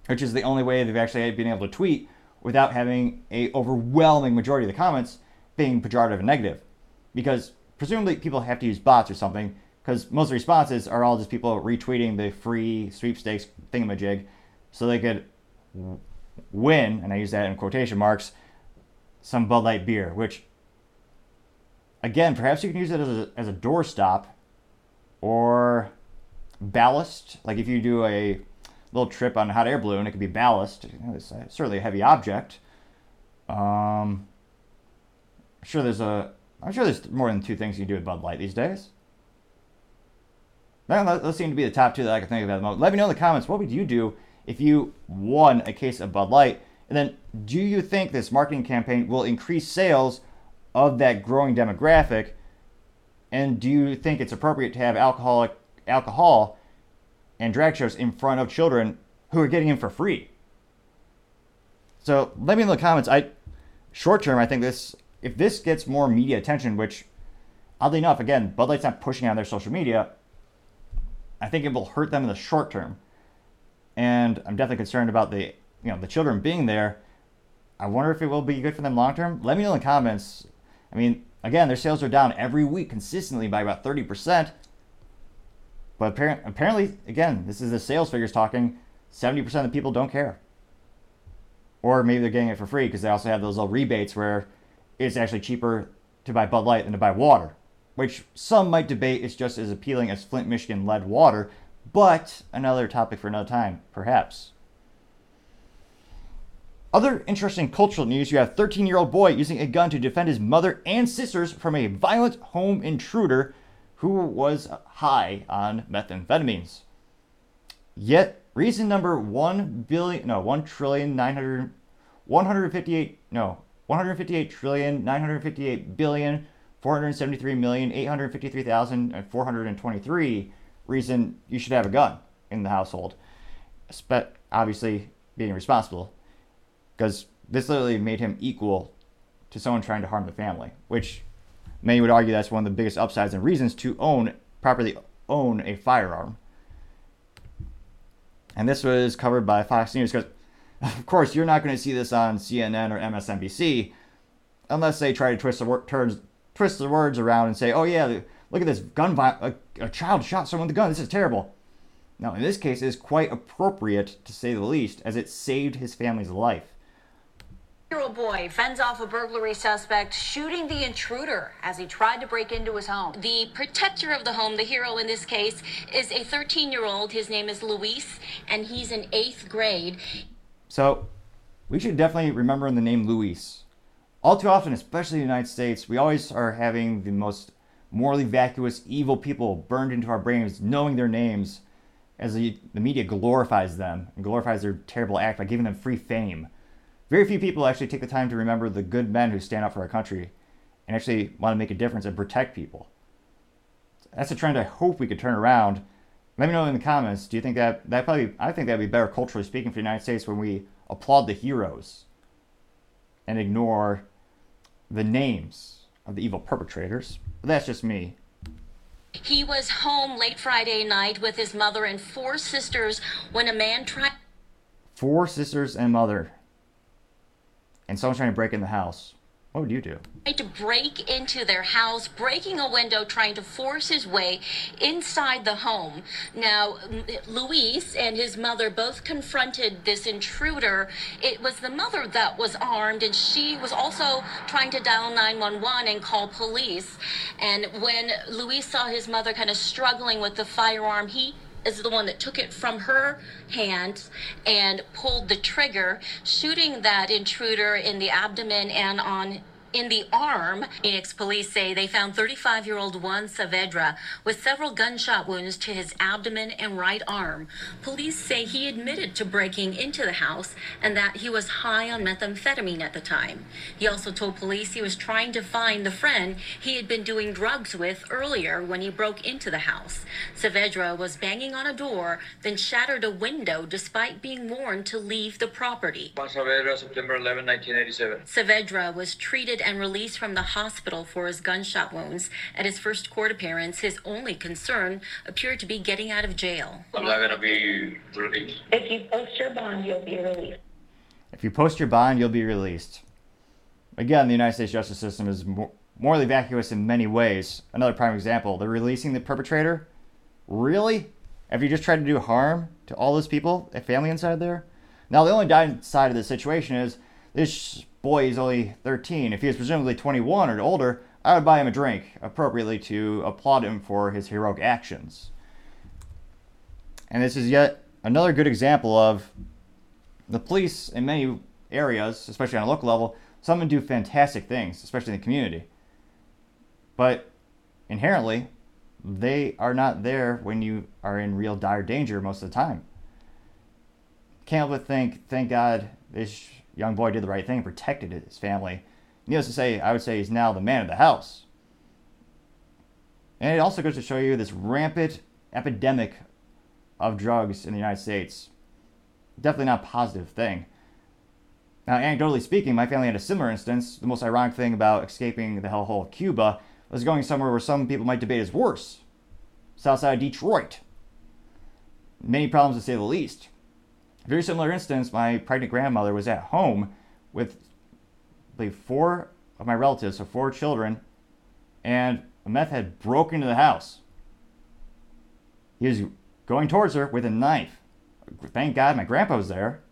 which is the only way they've actually been able to tweet without having a overwhelming majority of the comments being pejorative and negative. Because presumably people have to use bots or something because most responses are all just people retweeting the free sweepstakes thingamajig so they could win, and I use that in quotation marks, some Bud Light beer, which, again, perhaps you can use it as a, as a doorstop or ballast. Like if you do a little trip on a hot air balloon, it could be ballast. It's certainly a heavy object. Um, sure there's a I'm sure there's more than two things you can do with Bud Light these days. those seem to be the top two that I can think of at the moment. Let me know in the comments what would you do if you won a case of Bud Light, and then do you think this marketing campaign will increase sales of that growing demographic? And do you think it's appropriate to have alcoholic alcohol and drag shows in front of children who are getting in for free? So let me know in the comments. I short term, I think this if this gets more media attention, which oddly enough, again, Bud Light's not pushing on their social media, I think it will hurt them in the short term. And I'm definitely concerned about the you know the children being there, I wonder if it will be good for them long term. Let me know in the comments. I mean, again, their sales are down every week consistently by about 30%. But apparently, apparently, again, this is the sales figures talking. 70% of the people don't care. Or maybe they're getting it for free because they also have those little rebates where it's actually cheaper to buy Bud Light than to buy water, which some might debate is just as appealing as Flint, Michigan lead water, but another topic for another time, perhaps. Other interesting cultural news you have a 13 year old boy using a gun to defend his mother and sisters from a violent home intruder who was high on methamphetamines. Yet, reason number 1 billion, no, 1 trillion 900, 158, no, 158 trillion 958 billion 473 million 853,423 reason you should have a gun in the household. But Obviously, being responsible. Because this literally made him equal to someone trying to harm the family, which many would argue that's one of the biggest upsides and reasons to own, properly own a firearm. And this was covered by Fox News because, of course, you're not going to see this on CNN or MSNBC unless they try to twist the, wor- turns, twist the words around and say, oh, yeah, look at this gun, violence, a, a child shot someone with a gun. This is terrible. Now, in this case, it is quite appropriate, to say the least, as it saved his family's life year old boy fends off a burglary suspect, shooting the intruder as he tried to break into his home. The protector of the home, the hero in this case, is a 13 year old. His name is Luis, and he's in eighth grade. So, we should definitely remember the name Luis. All too often, especially in the United States, we always are having the most morally vacuous, evil people burned into our brains, knowing their names, as the, the media glorifies them and glorifies their terrible act by giving them free fame. Very few people actually take the time to remember the good men who stand up for our country and actually want to make a difference and protect people. That's a trend I hope we could turn around. Let me know in the comments. Do you think that that probably? I think that'd be better culturally speaking for the United States when we applaud the heroes and ignore the names of the evil perpetrators. But that's just me. He was home late Friday night with his mother and four sisters when a man tried. Four sisters and mother and someone's trying to break in the house, what would you do? Tried To break into their house, breaking a window, trying to force his way inside the home. Now, Luis and his mother both confronted this intruder. It was the mother that was armed, and she was also trying to dial 911 and call police. And when Luis saw his mother kind of struggling with the firearm, he is the one that took it from her hands and pulled the trigger, shooting that intruder in the abdomen and on in the arm. Phoenix police say they found 35 year old Juan Saavedra with several gunshot wounds to his abdomen and right arm. Police say he admitted to breaking into the house and that he was high on methamphetamine at the time. He also told police he was trying to find the friend he had been doing drugs with earlier when he broke into the house. Saavedra was banging on a door, then shattered a window despite being warned to leave the property. Juan Saavedra, September 11, 1987. Saavedra was treated and released from the hospital for his gunshot wounds. At his first court appearance, his only concern appeared to be getting out of jail. I'm not going to be released. If you post your bond, you'll be released. If you post your bond, you'll be released. Again, the United States justice system is morally vacuous in many ways. Another prime example, they're releasing the perpetrator. Really? If you just tried to do harm to all those people, a family inside there? Now, the only downside of this situation is this boy he's only 13. If he was presumably 21 or older, I would buy him a drink appropriately to applaud him for his heroic actions. And this is yet another good example of the police in many areas, especially on a local level, some of them do fantastic things, especially in the community. But inherently, they are not there when you are in real dire danger most of the time. Can't but think, thank God, this young boy did the right thing and protected his family. Needless to say, I would say he's now the man of the house. And it also goes to show you this rampant epidemic of drugs in the United States. Definitely not a positive thing. Now, anecdotally speaking, my family had a similar instance. The most ironic thing about escaping the hellhole of Cuba was going somewhere where some people might debate is worse. South side of Detroit. Many problems to say the least. Very similar instance, my pregnant grandmother was at home with I believe four of my relatives, so four children, and a meth head broke into the house. He was going towards her with a knife. Thank God my grandpa was there.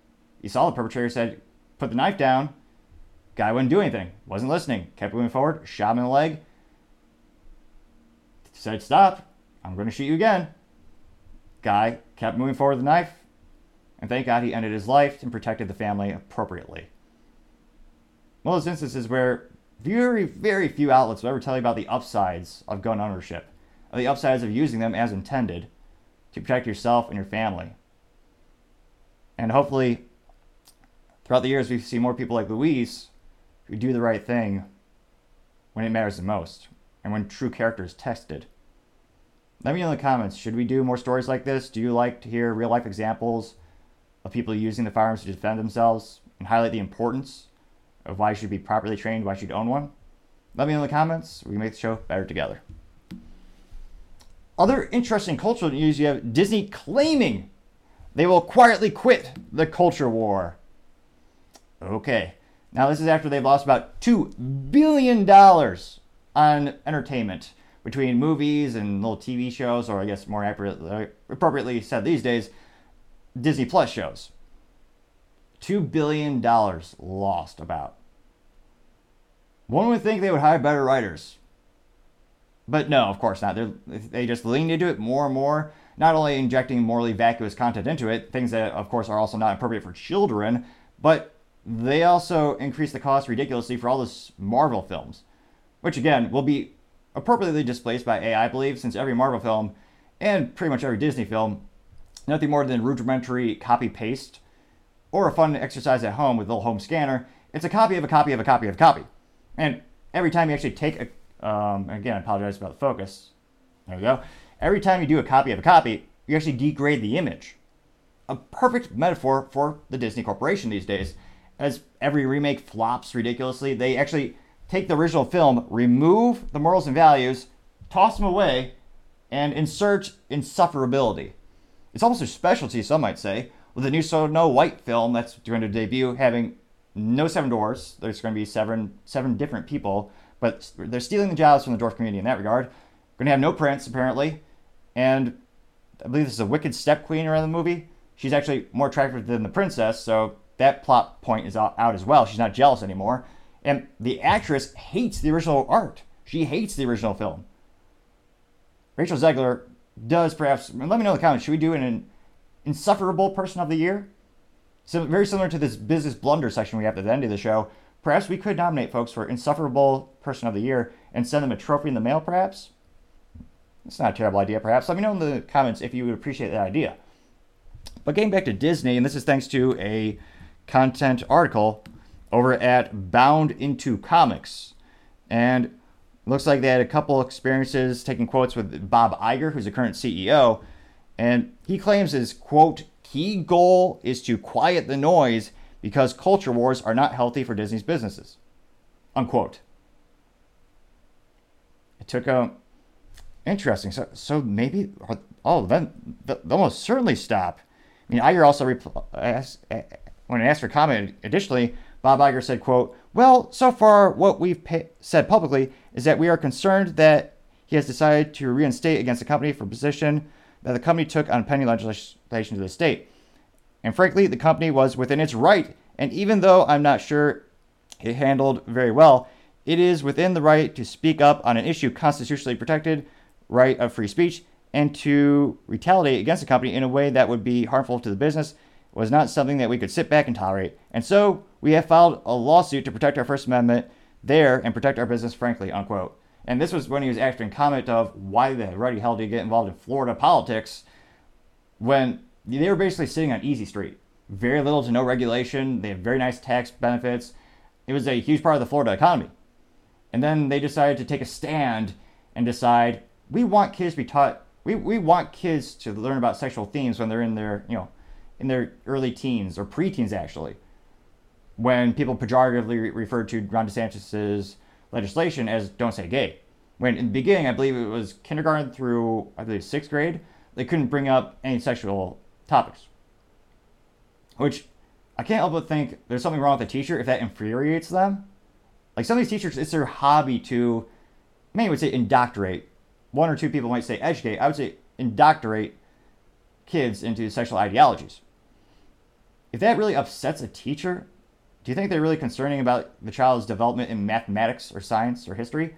He saw the perpetrator, said, put the knife down. Guy wouldn't do anything, wasn't listening, kept moving forward, shot him in the leg. Said, stop, I'm going to shoot you again. Guy kept moving forward with the knife, and thank God he ended his life and protected the family appropriately. One of those instances where very, very few outlets will ever tell you about the upsides of gun ownership, or the upsides of using them as intended to protect yourself and your family. And hopefully, throughout the years, we see more people like Luis who do the right thing when it matters the most and when true character is tested. Let me know in the comments should we do more stories like this? Do you like to hear real life examples of people using the firearms to defend themselves and highlight the importance of why you should be properly trained, why you should own one? Let me know in the comments. We can make the show better together. Other interesting cultural news you have Disney claiming they will quietly quit the culture war. Okay. Now, this is after they've lost about $2 billion on entertainment between movies and little TV shows, or I guess more appropriately said these days, Disney Plus shows. $2 billion lost about. One would think they would hire better writers. But no, of course not. They're, they just leaned into it more and more, not only injecting morally vacuous content into it, things that, of course, are also not appropriate for children, but they also increased the cost ridiculously for all those Marvel films, which again will be appropriately displaced by AI, I believe, since every Marvel film and pretty much every Disney film, nothing more than rudimentary copy paste or a fun exercise at home with a little home scanner. It's a copy of a copy of a copy of a copy. And every time you actually take a, um, again, I apologize about the focus. There we go. Every time you do a copy of a copy, you actually degrade the image. A perfect metaphor for the Disney Corporation these days. As every remake flops ridiculously, they actually take the original film, remove the morals and values, toss them away, and insert insufferability. It's almost a specialty, some might say, with the new Snow White film that's going to debut having no seven dwarfs. There's going to be seven seven different people, but they're stealing the jobs from the dwarf community in that regard. Going to have no prince apparently, and I believe this is a wicked step queen around the movie. She's actually more attractive than the princess, so that plot point is out, out as well. She's not jealous anymore, and the actress hates the original art. She hates the original film. Rachel Zegler does perhaps. Let me know in the comments. Should we do an insufferable person of the year? So very similar to this business blunder section we have at the end of the show. Perhaps we could nominate folks for insufferable person of the year and send them a trophy in the mail. Perhaps it's not a terrible idea. Perhaps let me know in the comments if you would appreciate that idea. But getting back to Disney, and this is thanks to a content article over at Bounding Into Comics, and looks like they had a couple experiences taking quotes with Bob Iger, who's the current CEO, and he claims his quote key goal is to quiet the noise because culture wars are not healthy for Disney's businesses. Unquote. It took a interesting. So, so maybe oh then they'll most certainly stop. I mean, Iger also repl- asked, when asked for comment. Additionally, Bob Iger said, "quote Well, so far what we've pa- said publicly is that we are concerned that he has decided to reinstate against the company for a position that the company took on pending legislation to the state. And frankly, the company was within its right. And even though I'm not sure it handled very well, it is within the right to speak up on an issue constitutionally protected right of free speech and to retaliate against the company in a way that would be harmful to the business was not something that we could sit back and tolerate. And so we have filed a lawsuit to protect our First Amendment there and protect our business, frankly, unquote. And this was when he was in comment of why the ruddy hell did you get involved in Florida politics when they were basically sitting on easy street. Very little to no regulation. They have very nice tax benefits. It was a huge part of the Florida economy. And then they decided to take a stand and decide we want kids to be taught we, we want kids to learn about sexual themes when they're in their you know in their early teens or preteens actually when people pejoratively referred to Ron DeSantis's legislation as don't say gay. When in the beginning, I believe it was kindergarten through, I believe, sixth grade, they couldn't bring up any sexual topics. which I can't help but think there's something wrong with the teacher if that infuriates them. Like some of these teachers, it's their hobby to, many would say indoctrinate. One or two people might say educate. I would say indoctrinate kids into sexual ideologies. If that really upsets a teacher, do you think they're really concerning about the child's development in mathematics or science or history?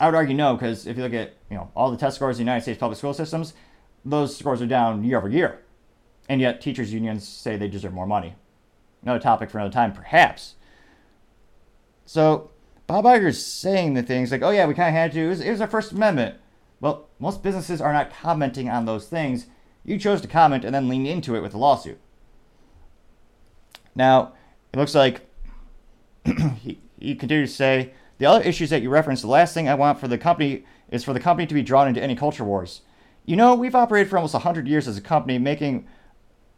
I would argue no, because if you look at you know all the test scores in the United States public school systems, those scores are down year over year, and yet teachers unions say they deserve more money. Another topic for another time, perhaps. So Bob Iger's saying the things like, "Oh yeah, we kind of had to. It was, it was our First Amendment." Well, most businesses are not commenting on those things. You chose to comment and then lean into it with a lawsuit. Now, it looks like he, he continued to say, the other issues that you referenced, the last thing I want for the company is for the company to be drawn into any culture wars. You know, we've operated for almost 100 years as a company making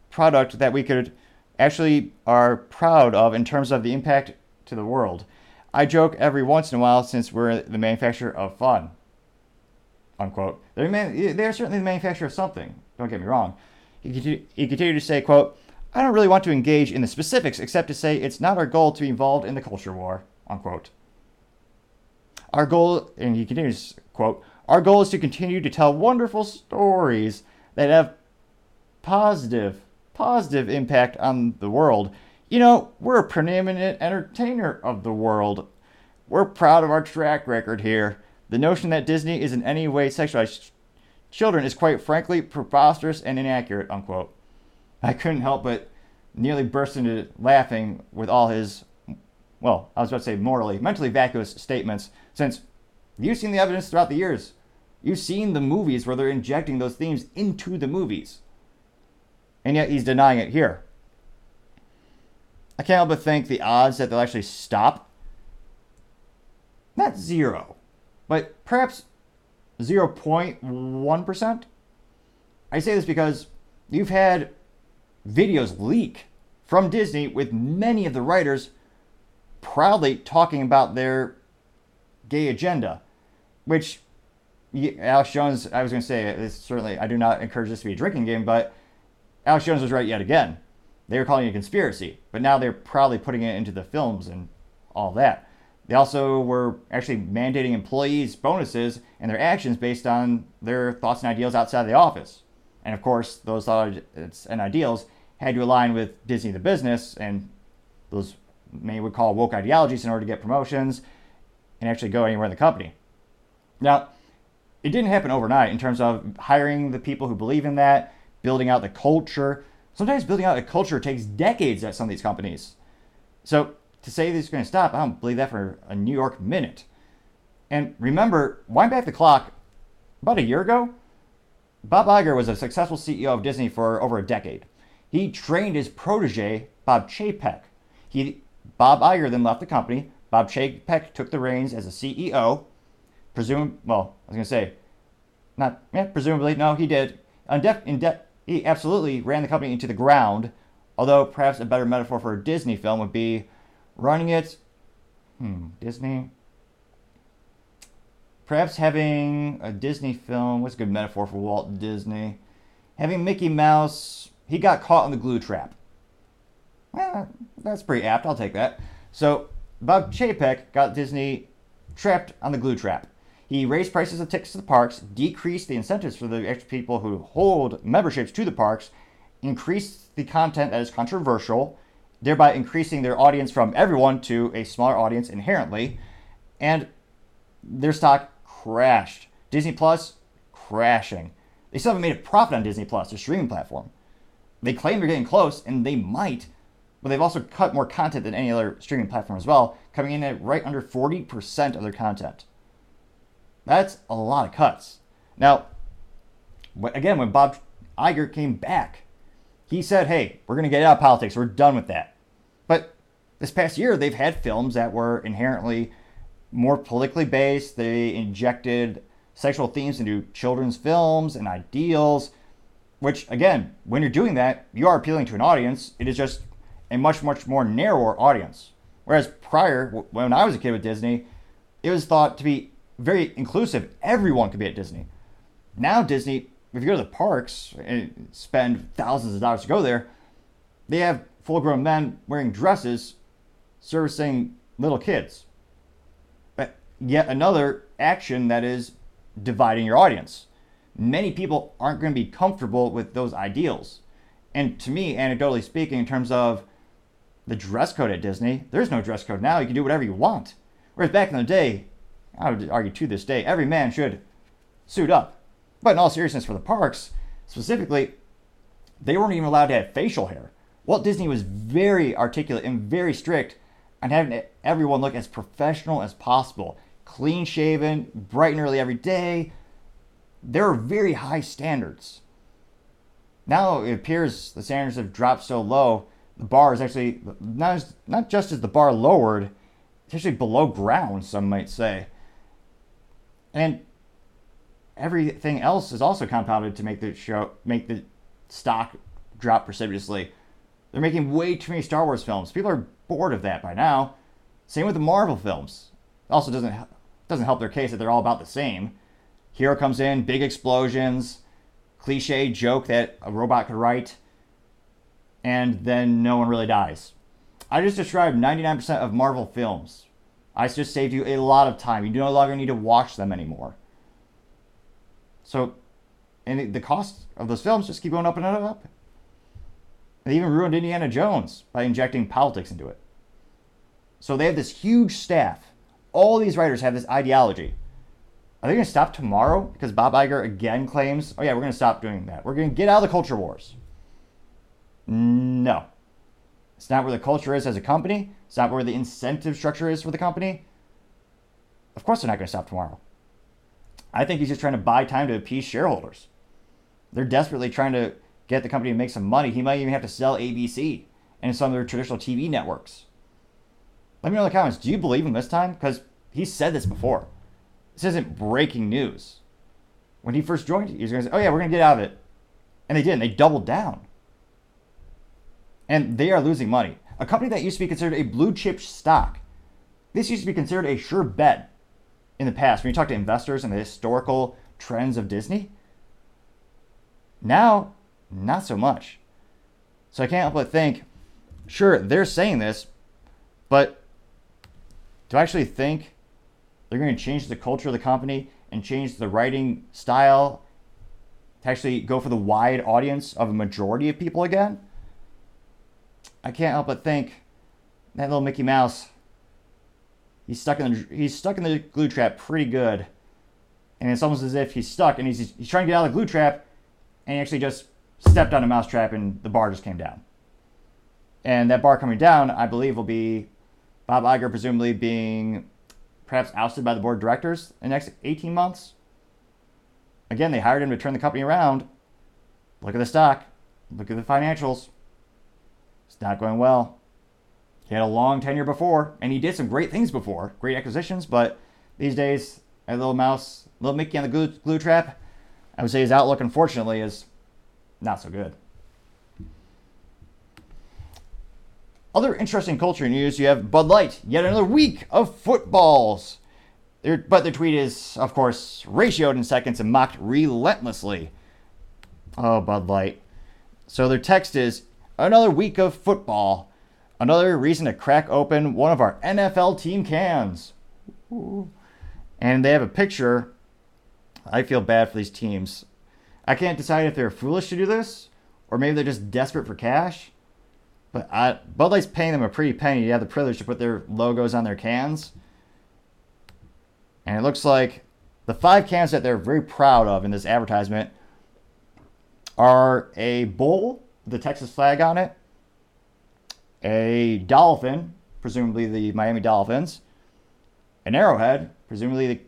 product that we could actually are proud of in terms of the impact to the world. I joke every once in a while since we're the manufacturer of fun. Unquote. They're, man- they're certainly the manufacturer of something. Don't get me wrong. He, he continued to say, quote, I don't really want to engage in the specifics except to say it's not our goal to be involved in the culture war. Unquote. Our goal, and he continues, quote, our goal is to continue to tell wonderful stories that have positive, positive impact on the world. You know, we're a preeminent entertainer of the world. We're proud of our track record here. The notion that Disney is in any way sexualized children is quite frankly preposterous and inaccurate, unquote. I couldn't help but nearly burst into laughing with all his, well, I was about to say morally, mentally vacuous statements, since you've seen the evidence throughout the years. You've seen the movies where they're injecting those themes into the movies. And yet he's denying it here. I can't help but think the odds that they'll actually stop, not zero, but perhaps 0.1%. I say this because you've had videos leak from Disney with many of the writers proudly talking about their gay agenda, which Alex Jones, I was going to say, certainly, I do not encourage this to be a drinking game, but Alex Jones was right yet again. They were calling it a conspiracy, but now they're proudly putting it into the films and all that. They also were actually mandating employees bonuses and their actions based on their thoughts and ideals outside the office. And of course, those thoughts and ideals had to align with Disney the business and those many would call woke ideologies in order to get promotions and actually go anywhere in the company. Now, it didn't happen overnight in terms of hiring the people who believe in that, building out the culture. Sometimes building out a culture takes decades at some of these companies. So to say this is going to stop, I don't believe that for a New York minute. And remember, wind back the clock about a year ago, Bob Iger was a successful CEO of Disney for over a decade. He trained his protege, Bob Chapek. He, Bob Iger then left the company. Bob Chapek took the reins as a CEO. Presume, well, I was going to say, not, yeah, presumably, no, he did. In def, in he absolutely ran the company into the ground, although perhaps a better metaphor for a Disney film would be running it, hmm, Disney, perhaps having a Disney film, what's a good metaphor for Walt Disney? Having Mickey Mouse, he got caught in the glue trap. Well, that's pretty apt, I'll take that. So, Bob Chapek got Disney trapped on the glue trap. He raised prices of tickets to the parks, decreased the incentives for the extra people who hold memberships to the parks, increased the content that is controversial, thereby increasing their audience from everyone to a smaller audience inherently, and their stock crashed. Disney Plus crashing. They still haven't made a profit on Disney Plus, their streaming platform. They claim they're getting close, and they might, but they've also cut more content than any other streaming platform as well, coming in at right under 40% of their content. That's a lot of cuts. Now, again, when Bob Iger came back, he said, hey, we're going to get out of politics. We're done with that. But this past year, they've had films that were inherently more politically based. They injected sexual themes into children's films and ideals, which, again, when you're doing that, you are appealing to an audience. It is just a much, much more narrower audience. Whereas prior, when I was a kid with Disney, it was thought to be very inclusive. Everyone could be at Disney. Now, Disney, if you go to the parks and spend thousands of dollars to go there, they have full grown men wearing dresses servicing little kids. But yet another action that is dividing your audience. Many people aren't going to be comfortable with those ideals. And to me, anecdotally speaking, in terms of the dress code at Disney, there's no dress code now. You can do whatever you want. Whereas back in the day, I would argue to this day, every man should suit up. But in all seriousness, for the parks specifically, they weren't even allowed to have facial hair. Walt Disney was very articulate and very strict on having everyone look as professional as possible, clean shaven, bright and early every day. There are very high standards. Now it appears the standards have dropped so low, the bar is actually not, as, not just as the bar lowered, it's actually below ground, some might say. And everything else is also compounded to make the show make the stock drop precipitously. They're making way too many Star Wars films. People are bored of that by now. Same with the Marvel films. It Also doesn't doesn't help their case that they're all about the same. Hero comes in, big explosions, cliche joke that a robot could write, and then no one really dies. I just described 99% of Marvel films. I just saved you a lot of time. You no longer need to watch them anymore. So, and the cost of those films just keep going up and up and up. They even ruined Indiana Jones by injecting politics into it. So they have this huge staff. All these writers have this ideology. Are they going to stop tomorrow? Because Bob Iger again claims, oh yeah, we're going to stop doing that. We're going to get out of the culture wars. No. It's not where the culture is as a company. It's not where the incentive structure is for the company. Of course, they're not going to stop tomorrow. I think he's just trying to buy time to appease shareholders. They're desperately trying to get the company to make some money. He might even have to sell ABC and some of their traditional TV networks. Let me know in the comments. Do you believe him this time? Because he said this before. This isn't breaking news. When he first joined, he was going to say, "Oh yeah, we're going to get out of it," and they did. And they doubled down, and they are losing money. A company that used to be considered a blue chip stock, this used to be considered a sure bet in the past. When you talk to investors and the historical trends of Disney, now not so much. So I can't help but think, sure, they're saying this, but do I actually think they're going to change the culture of the company and change the writing style to actually go for the wide audience of a majority of people again? I can't help but think that little Mickey Mouse, he's stuck in the he's stuck in the glue trap pretty good, and it's almost as if he's stuck and he's he's trying to get out of the glue trap, and he actually just stepped on a mousetrap and the bar just came down. And that bar coming down, I believe, will be Bob Iger presumably being perhaps ousted by the board of directors in the next 18 months. Again, they hired him to turn the company around. Look at the stock, look at the financials. It's not going well. He had a long tenure before, and he did some great things before, great acquisitions, but these days, a little mouse, little Mickey on the glue, glue trap, I would say his outlook, unfortunately, is not so good. Other interesting culture news you have Bud Light, yet another week of footballs. But their tweet is, of course, ratioed in seconds and mocked relentlessly. Oh, Bud Light. So their text is another week of football. Another reason to crack open one of our NFL team cans. And they have a picture. I feel bad for these teams. I can't decide if they're foolish to do this or maybe they're just desperate for cash. But I, Bud Light's paying them a pretty penny to have the privilege to put their logos on their cans. And it looks like the five cans that they're very proud of in this advertisement are a bull with the Texas flag on it, a dolphin, presumably the Miami Dolphins, an arrowhead, presumably the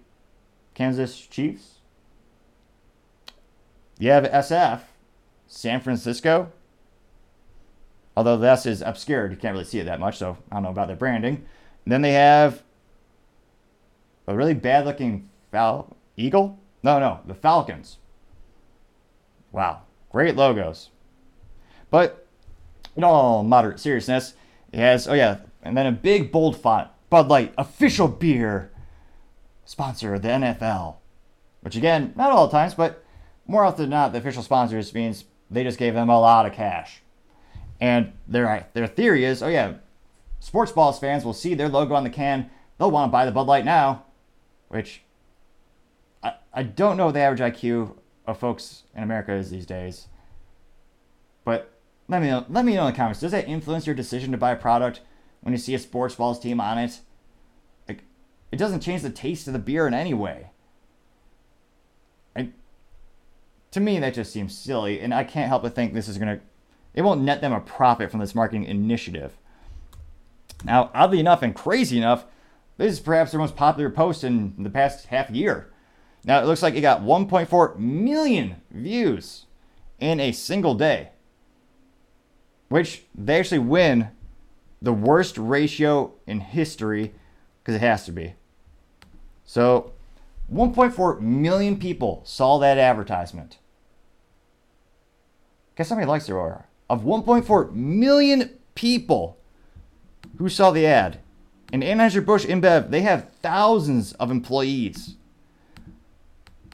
Kansas Chiefs, you have SF, San Francisco. Although the S is obscured, you can't really see it that much, so I don't know about their branding. And then they have a really bad looking fal- eagle. No, no, the Falcons. Wow, great logos. But in all moderate seriousness, it has, oh yeah, and then a big bold font Bud Light, official beer sponsor of the NFL. Which again, not all the times, but more often than not, the official sponsors means they just gave them a lot of cash. And their their theory is, oh yeah, sports balls fans will see their logo on the can, they'll want to buy the Bud Light now, which I, I don't know what the average IQ of folks in America is these days. But let me know, let me know in the comments. Does that influence your decision to buy a product when you see a sports balls team on it? Like, it doesn't change the taste of the beer in any way. And to me, that just seems silly, and I can't help but think this is gonna. It won't net them a profit from this marketing initiative. Now, oddly enough, and crazy enough, this is perhaps their most popular post in the past half year. Now, it looks like it got 1.4 million views in a single day, which they actually win the worst ratio in history because it has to be. So, 1.4 million people saw that advertisement. Guess how many likes there are? Of 1.4 million people who saw the ad. And Anheuser-Busch InBev, they have thousands of employees.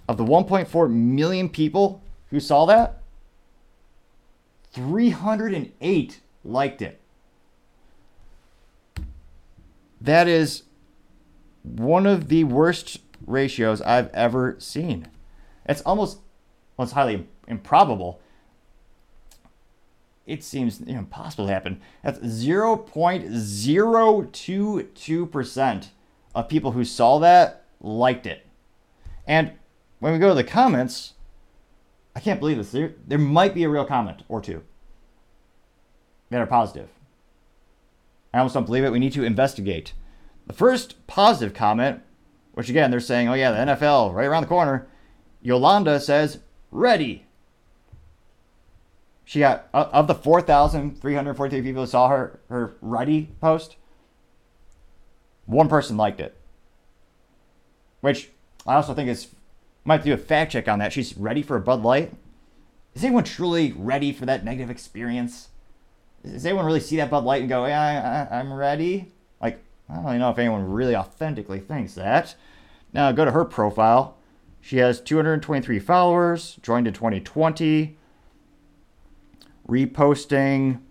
Of the 1.4 million people who saw that, 308 liked it. That is one of the worst ratios I've ever seen. It's almost, well, it's highly improbable. It seems impossible to happen. That's 0.022% of people who saw that liked it. And when we go to the comments, I can't believe this. There, there might be a real comment or two that are positive. I almost don't believe it. We need to investigate. The first positive comment, which again, they're saying, oh yeah, the NFL right around the corner. Yolanda says, ready. She got, of the 4,343 people who saw her, her ready post, one person liked it. Which I also think is, might do a fact check on that. She's ready for a Bud Light. Is anyone truly ready for that negative experience? Does anyone really see that Bud Light and go, yeah, I, I'm ready? Like, I don't really know if anyone really authentically thinks that. Now, go to her profile. She has 223 followers, joined in 2020, reposting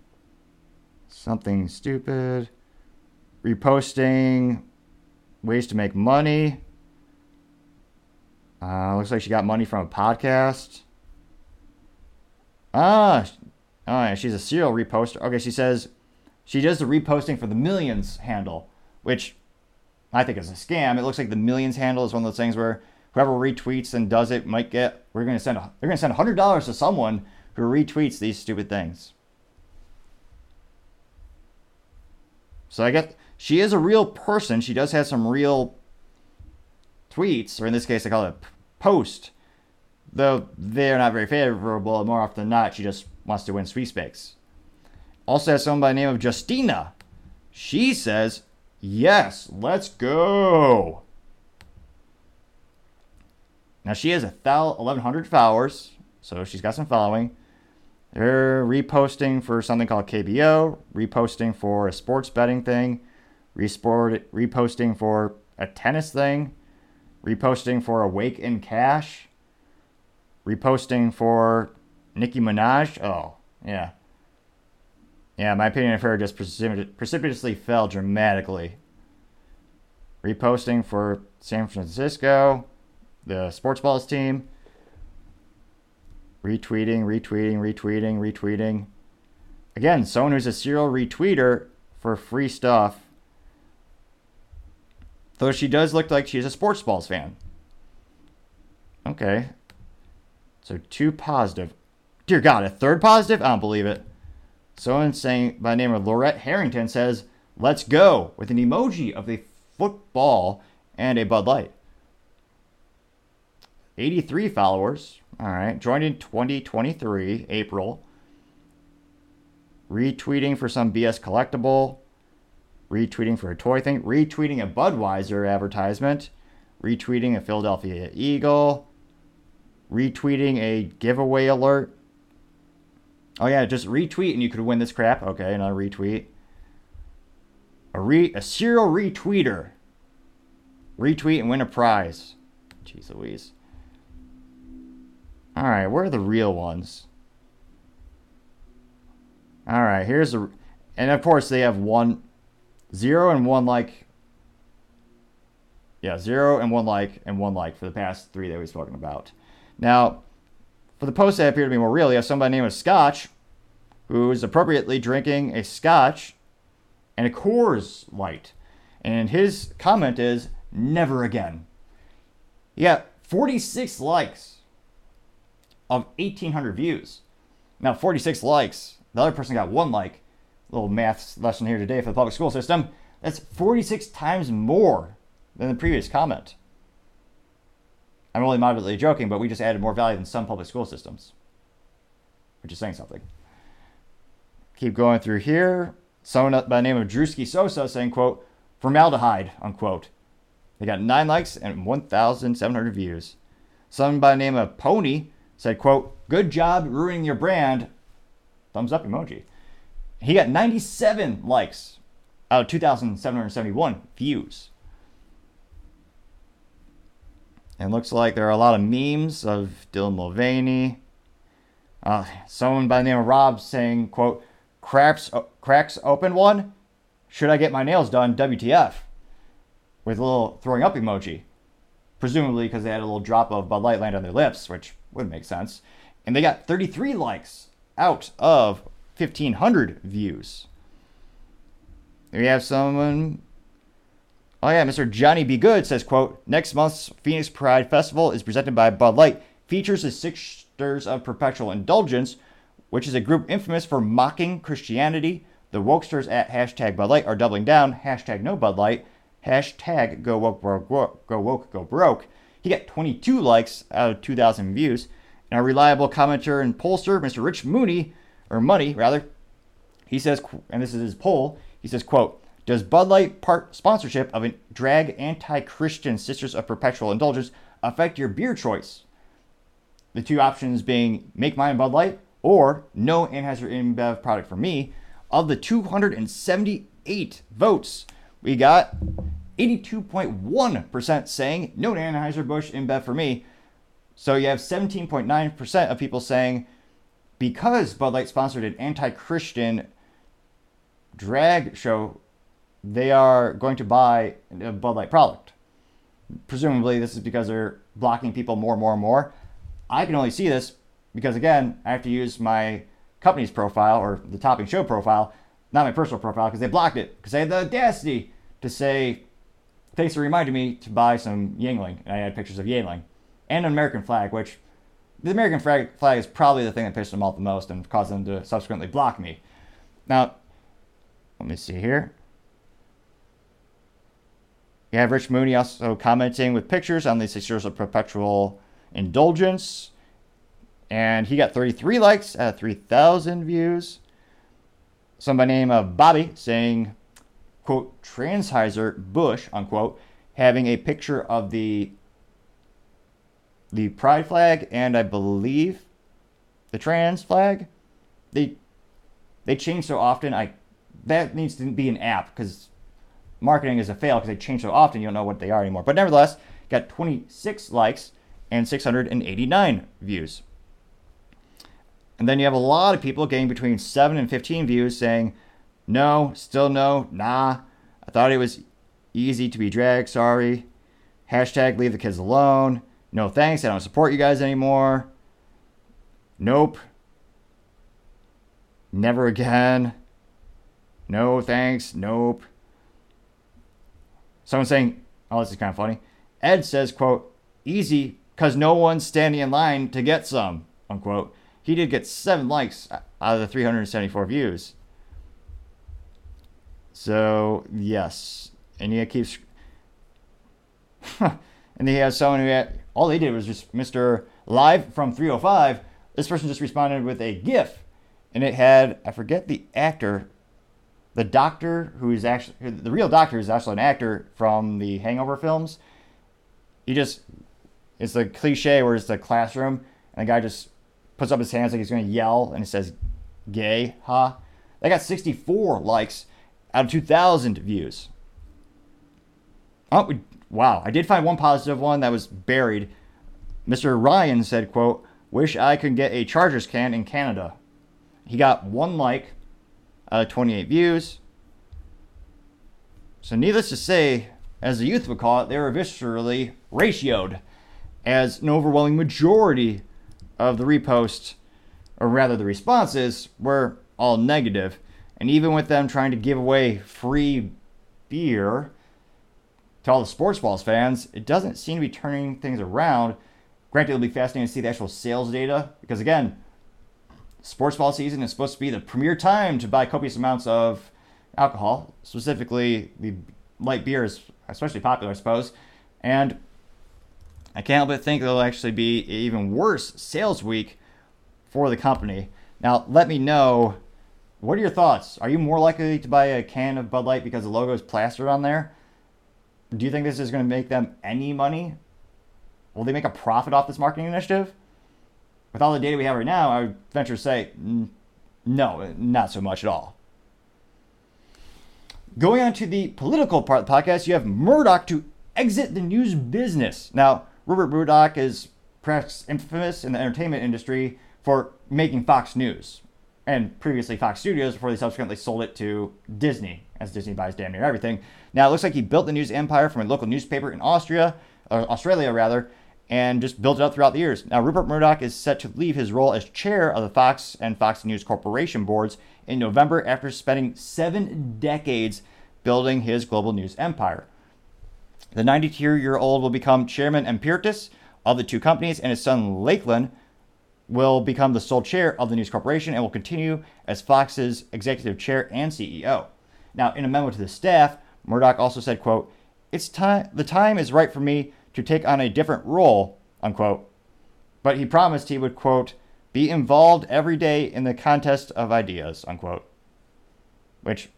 something stupid, reposting ways to make money. Uh, looks like she got money from a podcast. Ah, oh yeah, she's a serial reposter. Okay, she says she does the reposting for the millions handle, which I think is a scam. It looks like the millions handle is one of those things where whoever retweets and does it might get. We're gonna send. They're gonna send hundred dollars to someone who retweets these stupid things. So I guess she is a real person. She does have some real tweets, or in this case, I call it post. Though they're not very favorable. More often than not, she just wants to win sweepstakes. Also has someone by the name of Justina. She says, Yes, let's go. Now she has a 1,100 followers, so she's got some following. They're reposting for something called KBO, reposting for a sports betting thing, resport, reposting for a tennis thing, reposting for a wake in cash, reposting for Nicki Minaj. Oh, yeah. Yeah, my opinion of her just precipit- precipitously fell dramatically. Reposting for San Francisco, the sports balls team. Retweeting, retweeting, retweeting, retweeting. Again, someone who's a serial retweeter for free stuff. Though she does look like she's a sports balls fan. Okay. So two positive. Dear God, a third positive? I don't believe it. Someone saying by the name of Laurette Harrington says, Let's go, with an emoji of a football and a Bud Light. 83 followers. All right. Joined in 2023, April. Retweeting for some BS collectible. Retweeting for a toy thing. Retweeting a Budweiser advertisement. Retweeting a Philadelphia Eagle. Retweeting a giveaway alert. Oh yeah, just retweet and you could win this crap. Okay, another retweet. A re a serial retweeter. Retweet and win a prize. Jeez Louise. Alright, where are the real ones? All right, here's a, and of course they have one, zero and one like. Yeah, zero and one like and one like for the past three that we've spoken about. Now, for the posts that appear to be more real, you have somebody named Scotch, who's appropriately drinking a Scotch and a Coors Light, and his comment is "Never again." Yeah, 46 likes of 1,800 views. Now, 46 likes. The other person got one like. Little math lesson here today for the public school system. That's 46 times more than the previous comment. I'm only moderately joking, but we just added more value than some public school systems, which is saying something. Keep going through here. Someone by the name of Drewski Sosa saying, quote, formaldehyde, unquote. They got nine likes and 1,700 views. Someone by the name of Pony said, quote, good job ruining your brand. Thumbs up emoji. He got 97 likes out of 2,771 views. And looks like there are a lot of memes of Dylan Mulvaney. Uh, someone by the name of Rob saying, quote, cracks, cracks open one? Should I get my nails done? WTF? With a little throwing up emoji. Presumably because they had a little drop of Bud Light land on their lips, which would make sense. And they got 33 likes out of 1,500 views. We have someone Oh yeah, Mr. Johnny B. Good says, quote, next month's Phoenix Pride Festival is presented by Bud Light, features the Sisters of Perpetual Indulgence, which is a group infamous for mocking Christianity. The wokesters at hashtag Bud Light are doubling down, hashtag no Bud Light, hashtag go woke, broke, go woke, go broke. He got 22 likes out of 2,000 views. And our reliable commenter and pollster, Mr. Rich Mooney, or Money rather, he says, and this is his poll, he says, quote, does Bud Light part sponsorship of a drag anti-Christian Sisters of Perpetual Indulgence affect your beer choice? The two options being make mine Bud Light or no Anheuser InBev product for me. Of the 278 votes, we got 82.1% saying no Anheuser-Busch InBev for me. So you have 17.9% of people saying because Bud Light sponsored an anti-Christian drag show they are going to buy a Bud Light product. Presumably, this is because they're blocking people more and more and more. I can only see this because, again, I have to use my company's profile or the Topping Show profile, not my personal profile, because they blocked it. Because they had the audacity to say, thanks for reminding me to buy some Yuengling. And I had pictures of Yuengling and an American flag, which the American flag, is probably the thing that pissed them off the most and caused them to subsequently block me. Now, let me see here. You have Rich Mooney also commenting with pictures on the six years of perpetual indulgence. And he got 33 likes at 3,000 views. Somebody named uh, Bobby saying, quote, Transheiser Bush, unquote, having a picture of the the pride flag and I believe the trans flag. They they change so often. I that needs to be an app because marketing is a fail because they change so often you don't know what they are anymore. But nevertheless, got 26 likes and 689 views. And then you have a lot of people getting between 7 and 15 views saying, no, still no, nah. I thought it was easy to be dragged, sorry. Hashtag leave the kids alone. No thanks, I don't support you guys anymore. Nope. Never again. No thanks, nope. Someone saying, oh, this is kind of funny. Ed says, quote, easy because no one's standing in line to get some, unquote. He did get seven likes uh, out of the 374 views. So, yes. And he keeps. and he has someone who had. All they did was just Mr. Live from 305. This person just responded with a GIF. And it had, I forget the actor, the doctor who is actually the real doctor is actually an actor from the Hangover films. He just it's the cliche where it's the classroom and the guy just puts up his hands like he's going to yell and it says "gay," huh? They got 64 likes out of 2,000 views. Oh, wow! I did find one positive one that was buried. Mr. Ryan said, "quote Wish I could get a Chargers can in Canada." He got one like out of 28 views. So, needless to say, as the youth would call it, they were viscerally ratioed, as an overwhelming majority of the reposts, or rather the responses, were all negative. And even with them trying to give away free beer to all the Sports Balls fans, it doesn't seem to be turning things around. Granted, it'll be fascinating to see the actual sales data because, again, sports ball season is supposed to be the premier time to buy copious amounts of alcohol. Specifically, the light beer is especially popular, I suppose. And I can't help but think it'll actually be even worse sales week for the company. Now, let me know what are your thoughts? Are you more likely to buy a can of Bud Light because the logo is plastered on there? Do you think this is going to make them any money? Will they make a profit off this marketing initiative? With all the data we have right now, I would venture to say no, not so much at all. Going on to the political part of the podcast, you have Murdoch to exit the news business. Now, Rupert Murdoch is perhaps infamous in the entertainment industry for making Fox News and previously Fox Studios before they subsequently sold it to Disney, as Disney buys damn near everything. Now, it looks like he built the news empire from a local newspaper in Austria, or Australia rather, and just built it up throughout the years. Now, Rupert Murdoch is set to leave his role as chair of the Fox and Fox News Corporation boards in November after spending seven decades building his global news empire. The 92 year old will become chairman emeritus of the two companies, and his son Lachlan will become the sole chair of the News Corporation and will continue as Fox's executive chair and CEO. Now, in a memo to the staff, Murdoch also said, quote, It's time the time is right for me to take on a different role, unquote. But he promised he would, quote, be involved every day in the contest of ideas, unquote. Which,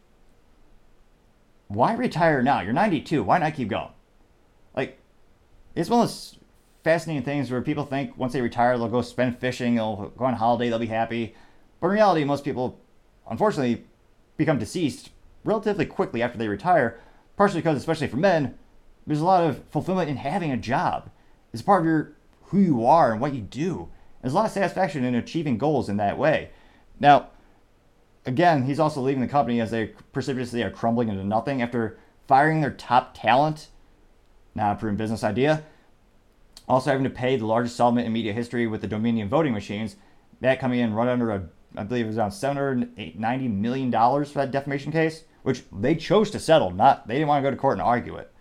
why retire now? You're 92. Why not keep going? Like, it's one of those fascinating things where people think once they retire, they'll go spend fishing, they'll go on holiday, they'll be happy. But in reality, most people, unfortunately, become deceased relatively quickly after they retire, partially because, especially for men, there's a lot of fulfillment in having a job. It's part of your who you are and what you do. There's a lot of satisfaction in achieving goals in that way. Now, again, he's also leaving the company as they precipitously are crumbling into nothing after firing their top talent. Not a proven business idea. Also having to pay the largest settlement in media history with the Dominion voting machines. That coming in right under a, I believe it was around 790 million dollars for that defamation case, which they chose to settle. Not they didn't want to go to court and argue it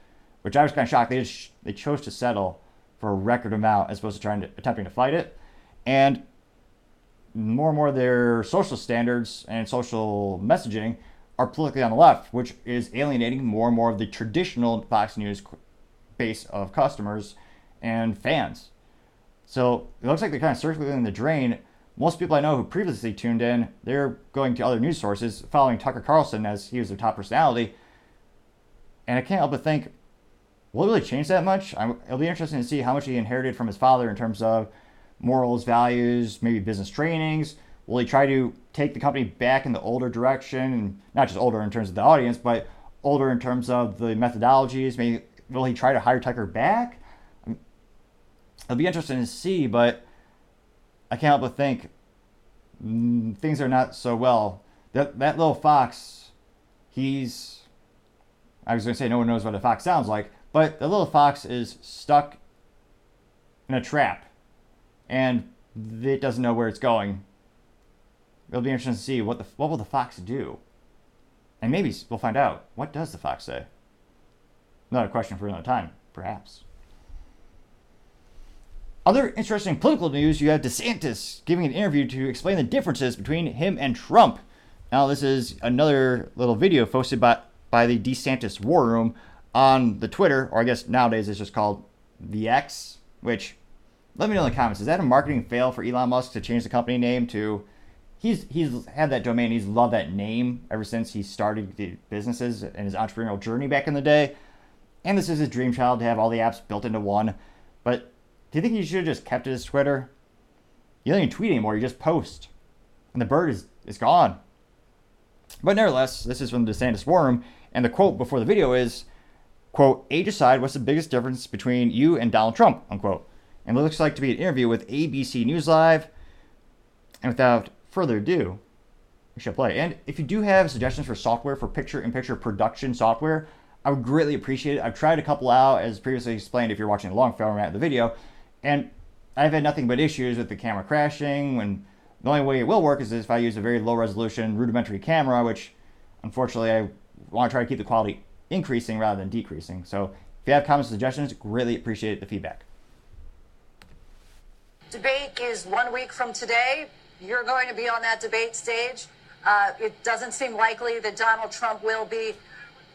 which I was kind of shocked. They just they chose to settle for a record amount as opposed to trying to attempting to fight it, and more and more their social standards and social messaging are politically on the left, which is alienating more and more of the traditional Fox News base of customers and fans. So it looks like they're kind of circling the drain. Most people I know who previously tuned in, they're going to other news sources, following Tucker Carlson as he was their top personality. And I can't help but think will it really change that much? I'm, it'll be interesting to see how much he inherited from his father in terms of morals, values, maybe business trainings. Will he try to take the company back in the older direction, and not just older in terms of the audience, but older in terms of the methodologies? Maybe will he try to hire Tucker back? It'll be interesting to see, but I can't help but think mm, things are not so well. That that little fox, he's. I was going to say no one knows what a fox sounds like, but the little fox is stuck in a trap and it doesn't know where it's going. It'll be interesting to see what the what will the fox do. And maybe we'll find out. What does the fox say? Another question for another time, perhaps. Other interesting political news you have DeSantis giving an interview to explain the differences between him and Trump. Now, this is another little video posted by, by the DeSantis War Room on the Twitter, or I guess nowadays it's just called the X, which let me know in the comments. Is that a marketing fail for Elon Musk to change the company name to? He's he's had that domain. He's loved that name ever since he started the businesses and his entrepreneurial journey back in the day. And this is his dream child to have all the apps built into one. But do you think he should have just kept it as Twitter? You don't even tweet anymore. You just post, and the bird is is gone. But nevertheless, this is from the DeSantis War Room, and the quote before the video is quote, age aside, what's the biggest difference between you and Donald Trump, unquote. And it looks like to be an interview with ABC News Live. And without further ado, we should play. And if you do have suggestions for software for picture in picture production software, I would greatly appreciate it. I've tried a couple out, as previously explained, if you're watching the long format of the video, and I've had nothing but issues with the camera crashing. When the only way it will work is if I use a very low resolution rudimentary camera, which unfortunately I want to try to keep the quality increasing rather than decreasing. So if you have comments, or suggestions, greatly appreciate the feedback. Debate is one week from today. You're going to be on that debate stage. Uh, it doesn't seem likely that Donald Trump will be.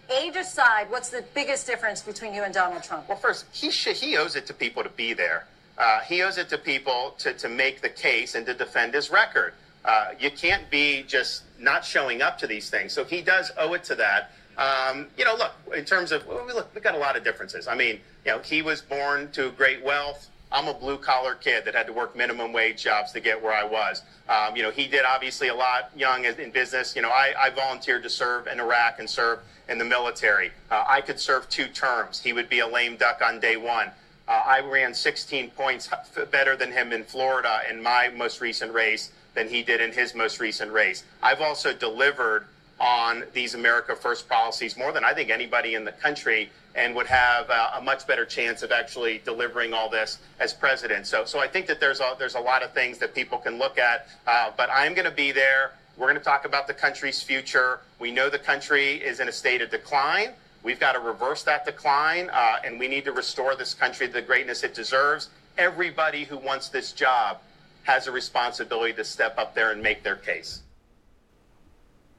Age aside, what's the biggest difference between you and Donald Trump? Well, first, he sh- he owes it to people to be there. Uh, he owes it to people to, to make the case and to defend his record. Uh, you can't be just not showing up to these things. So he does owe it to that. Um, you know, look, in terms of, well, look, we've got a lot of differences. I mean, you know, he was born to great wealth. I'm a blue collar kid that had to work minimum wage jobs to get where I was. Um, you know, he did obviously a lot young in business. You know, I, I volunteered to serve in Iraq and serve in the military. Uh, I could serve two terms. He would be a lame duck on day one. Uh, I ran 16 points better than him in Florida in my most recent race than he did in his most recent race. I've also delivered on these America First policies more than I think anybody in the country and would have a, a, much better chance of actually delivering all this as president. So, so I think that there's a, there's a lot of things that people can look at, uh, but I'm going to be there. We're going to talk about the country's future. We know the country is in a state of decline. We've got to reverse that decline, uh, and we need to restore this country to the greatness it deserves. Everybody who wants this job has a responsibility to step up there and make their case.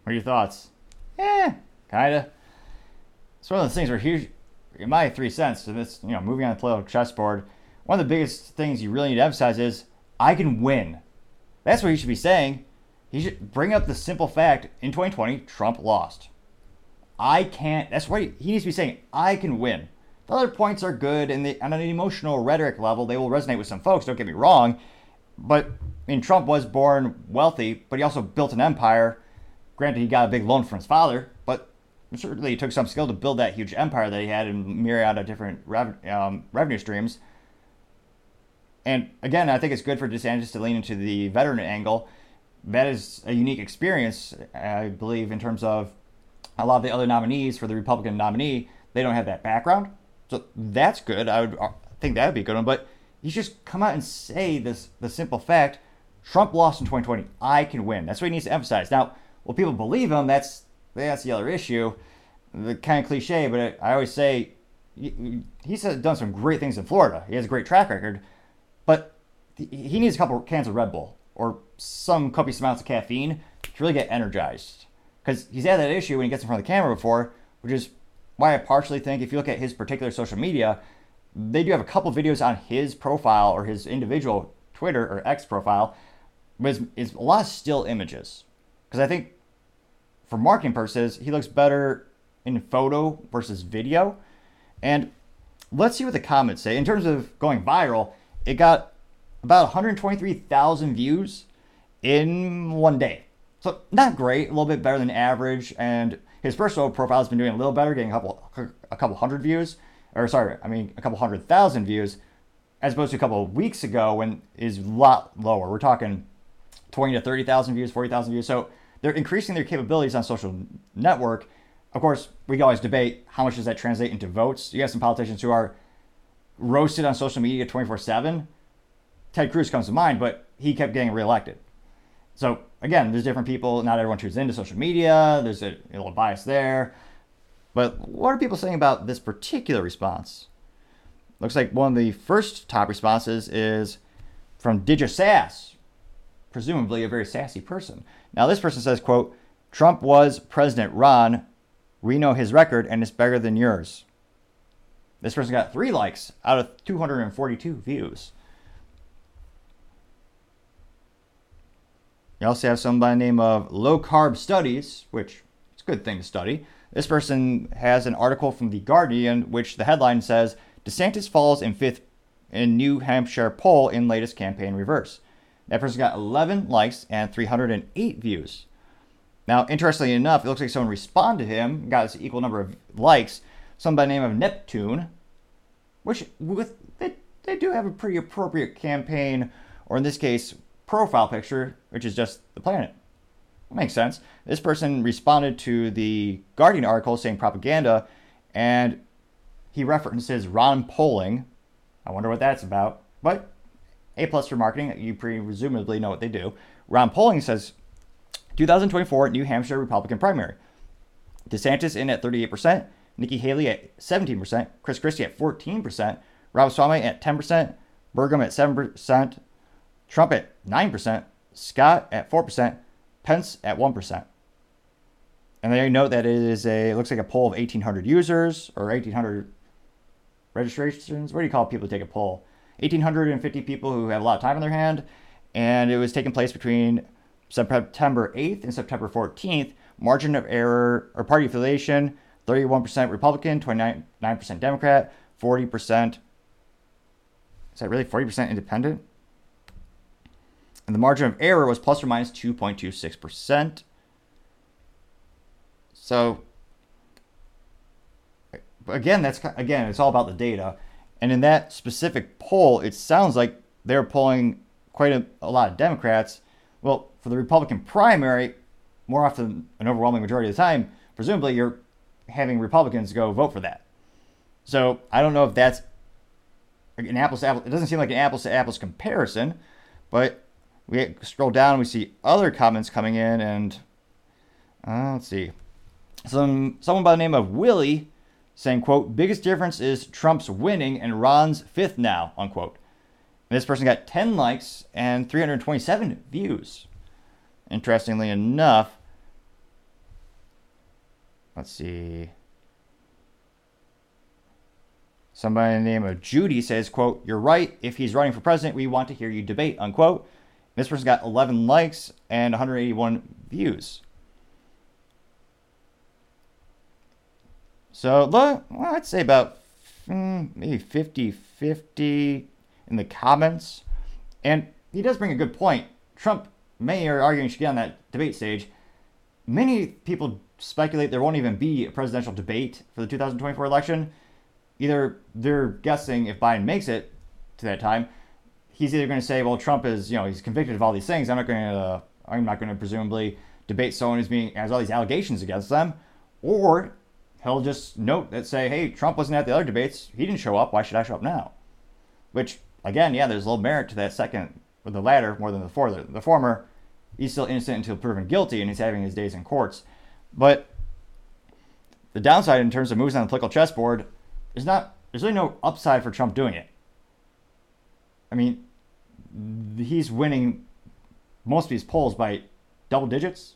What are your thoughts? Yeah, kinda. It's one of those things where here's in my three cents to this, you know, moving on the political chessboard. One of the biggest things you really need to emphasize is I can win. That's what he should be saying. He should bring up the simple fact in 2020 Trump lost. I can't. That's what he, he needs to be saying. I can win. The other points are good, and on an emotional rhetoric level, they will resonate with some folks. Don't get me wrong, but I mean, Trump was born wealthy, but he also built an empire Granted, he got a big loan from his father, but certainly it took some skill to build that huge empire that he had in myriad of different um, revenue streams. And again, I think it's good for DeSantis to lean into the veteran angle. That is a unique experience, I believe, in terms of a lot of the other nominees for the Republican nominee. They don't have that background, so that's good. I would think that would be a good one. But you just come out and say this the simple fact: Trump lost in 2020. I can win. That's what he needs to emphasize. Now, will people believe him. That's that's the other issue. The kind of cliche, but I always say he's done some great things in Florida. He has a great track record, but he needs a couple cans of Red Bull or some copious amounts of caffeine to really get energized. Because he's had that issue when he gets in front of the camera before, which is why I partially think if you look at his particular social media, they do have a couple videos on his profile or his individual Twitter or X profile, but it's, it's a lot of still images. Because I think for marketing purposes, he looks better in photo versus video. And let's see what the comments say. In terms of going viral, it got about 123,000 views in one day. So not great, a little bit better than average. And his personal profile has been doing a little better, getting a couple a couple hundred views, or sorry, I mean a couple hundred thousand views, as opposed to a couple of weeks ago when is a lot lower. We're talking 20 to 30,000 views, 40,000 views. So they're increasing their capabilities on social network. Of course, we can always debate how much does that translate into votes. You have some politicians who are roasted on social media 24 7. Ted Cruz comes to mind, but he kept getting reelected. So again, there's different people. Not everyone tunes into social media. There's a, a little bias there. But what are people saying about this particular response? Looks like one of the first top responses is from Digisass, presumably a very sassy person. Now this person says, quote, Trump was President Ron. We know his record and it's better than yours. This person got three likes out of 242 views. You also have someone by the name of Low Carb Studies, which is a good thing to study. This person has an article from The Guardian, which the headline says DeSantis falls in fifth in New Hampshire poll in latest campaign reverse. That person got 11 likes and 308 views. Now, interestingly enough, it looks like someone responded to him, got this equal number of likes, someone by the name of Neptune, which with they, they do have a pretty appropriate campaign, or in this case, profile picture, which is just the planet. makes sense. This person responded to the Guardian article saying propaganda, and he references Ron Polling. I wonder what that's about. But A plus for marketing, you presumably know what they do. Ron Polling says 2024 New Hampshire Republican primary. DeSantis in at 38%, Nikki Haley at 17%, Chris Christie at 14%, Ramaswamy at 10%, Burgum at 7%, Trump at 9%, Scott at 4%, Pence at 1%. And they note that it is a it looks like a poll of 1800 users or 1800 registrations. What do you call people who take a poll? 1850 people who have a lot of time on their hand, and it was taking place between September 8th and September 14th. Margin of error or party affiliation 31% Republican, 29% Democrat, 40%. Is that really 40% independent? And the margin of error was plus or minus 2.26%. So, again, that's again, it's all about the data. And in that specific poll, it sounds like they're polling quite a, a lot of Democrats. Well, for the Republican primary, more often an overwhelming majority of the time, presumably you're having Republicans go vote for that. So I don't know if that's an apples to apples. It doesn't seem like an apples to apples comparison, but we scroll down we see other comments coming in, and uh, let's see, some someone by the name of Willie saying, "quote Biggest difference is Trump's winning and Ron's fifth now." Unquote. And this person got 10 likes and 327 views. Interestingly enough, let's see. Somebody in the name of Judy says, quote, You're right. If he's running for president, we want to hear you debate, unquote. This person got 11 likes and 181 views. So, well, I'd say about mm, maybe 50 50 in the comments. And he does bring a good point. Trump, many are arguing should get on that debate stage. Many people speculate there won't even be a presidential debate for the 2024 election. Either they're guessing if Biden makes it to that time, he's either going to say, "Well, Trump is, you know, he's convicted of all these things. I'm not going to, uh, I'm not going to presumably debate someone who's being has all these allegations against them," or he'll just note that say, "Hey, Trump wasn't at the other debates. He didn't show up. Why should I show up now?" Which again, yeah, there's a little merit to that second, or the latter more than the former. The former, he's still innocent until proven guilty, and he's having his days in courts. But the downside in terms of moves on the political chessboard is not there's really no upside for Trump doing it. I mean, he's winning most of these polls by double digits.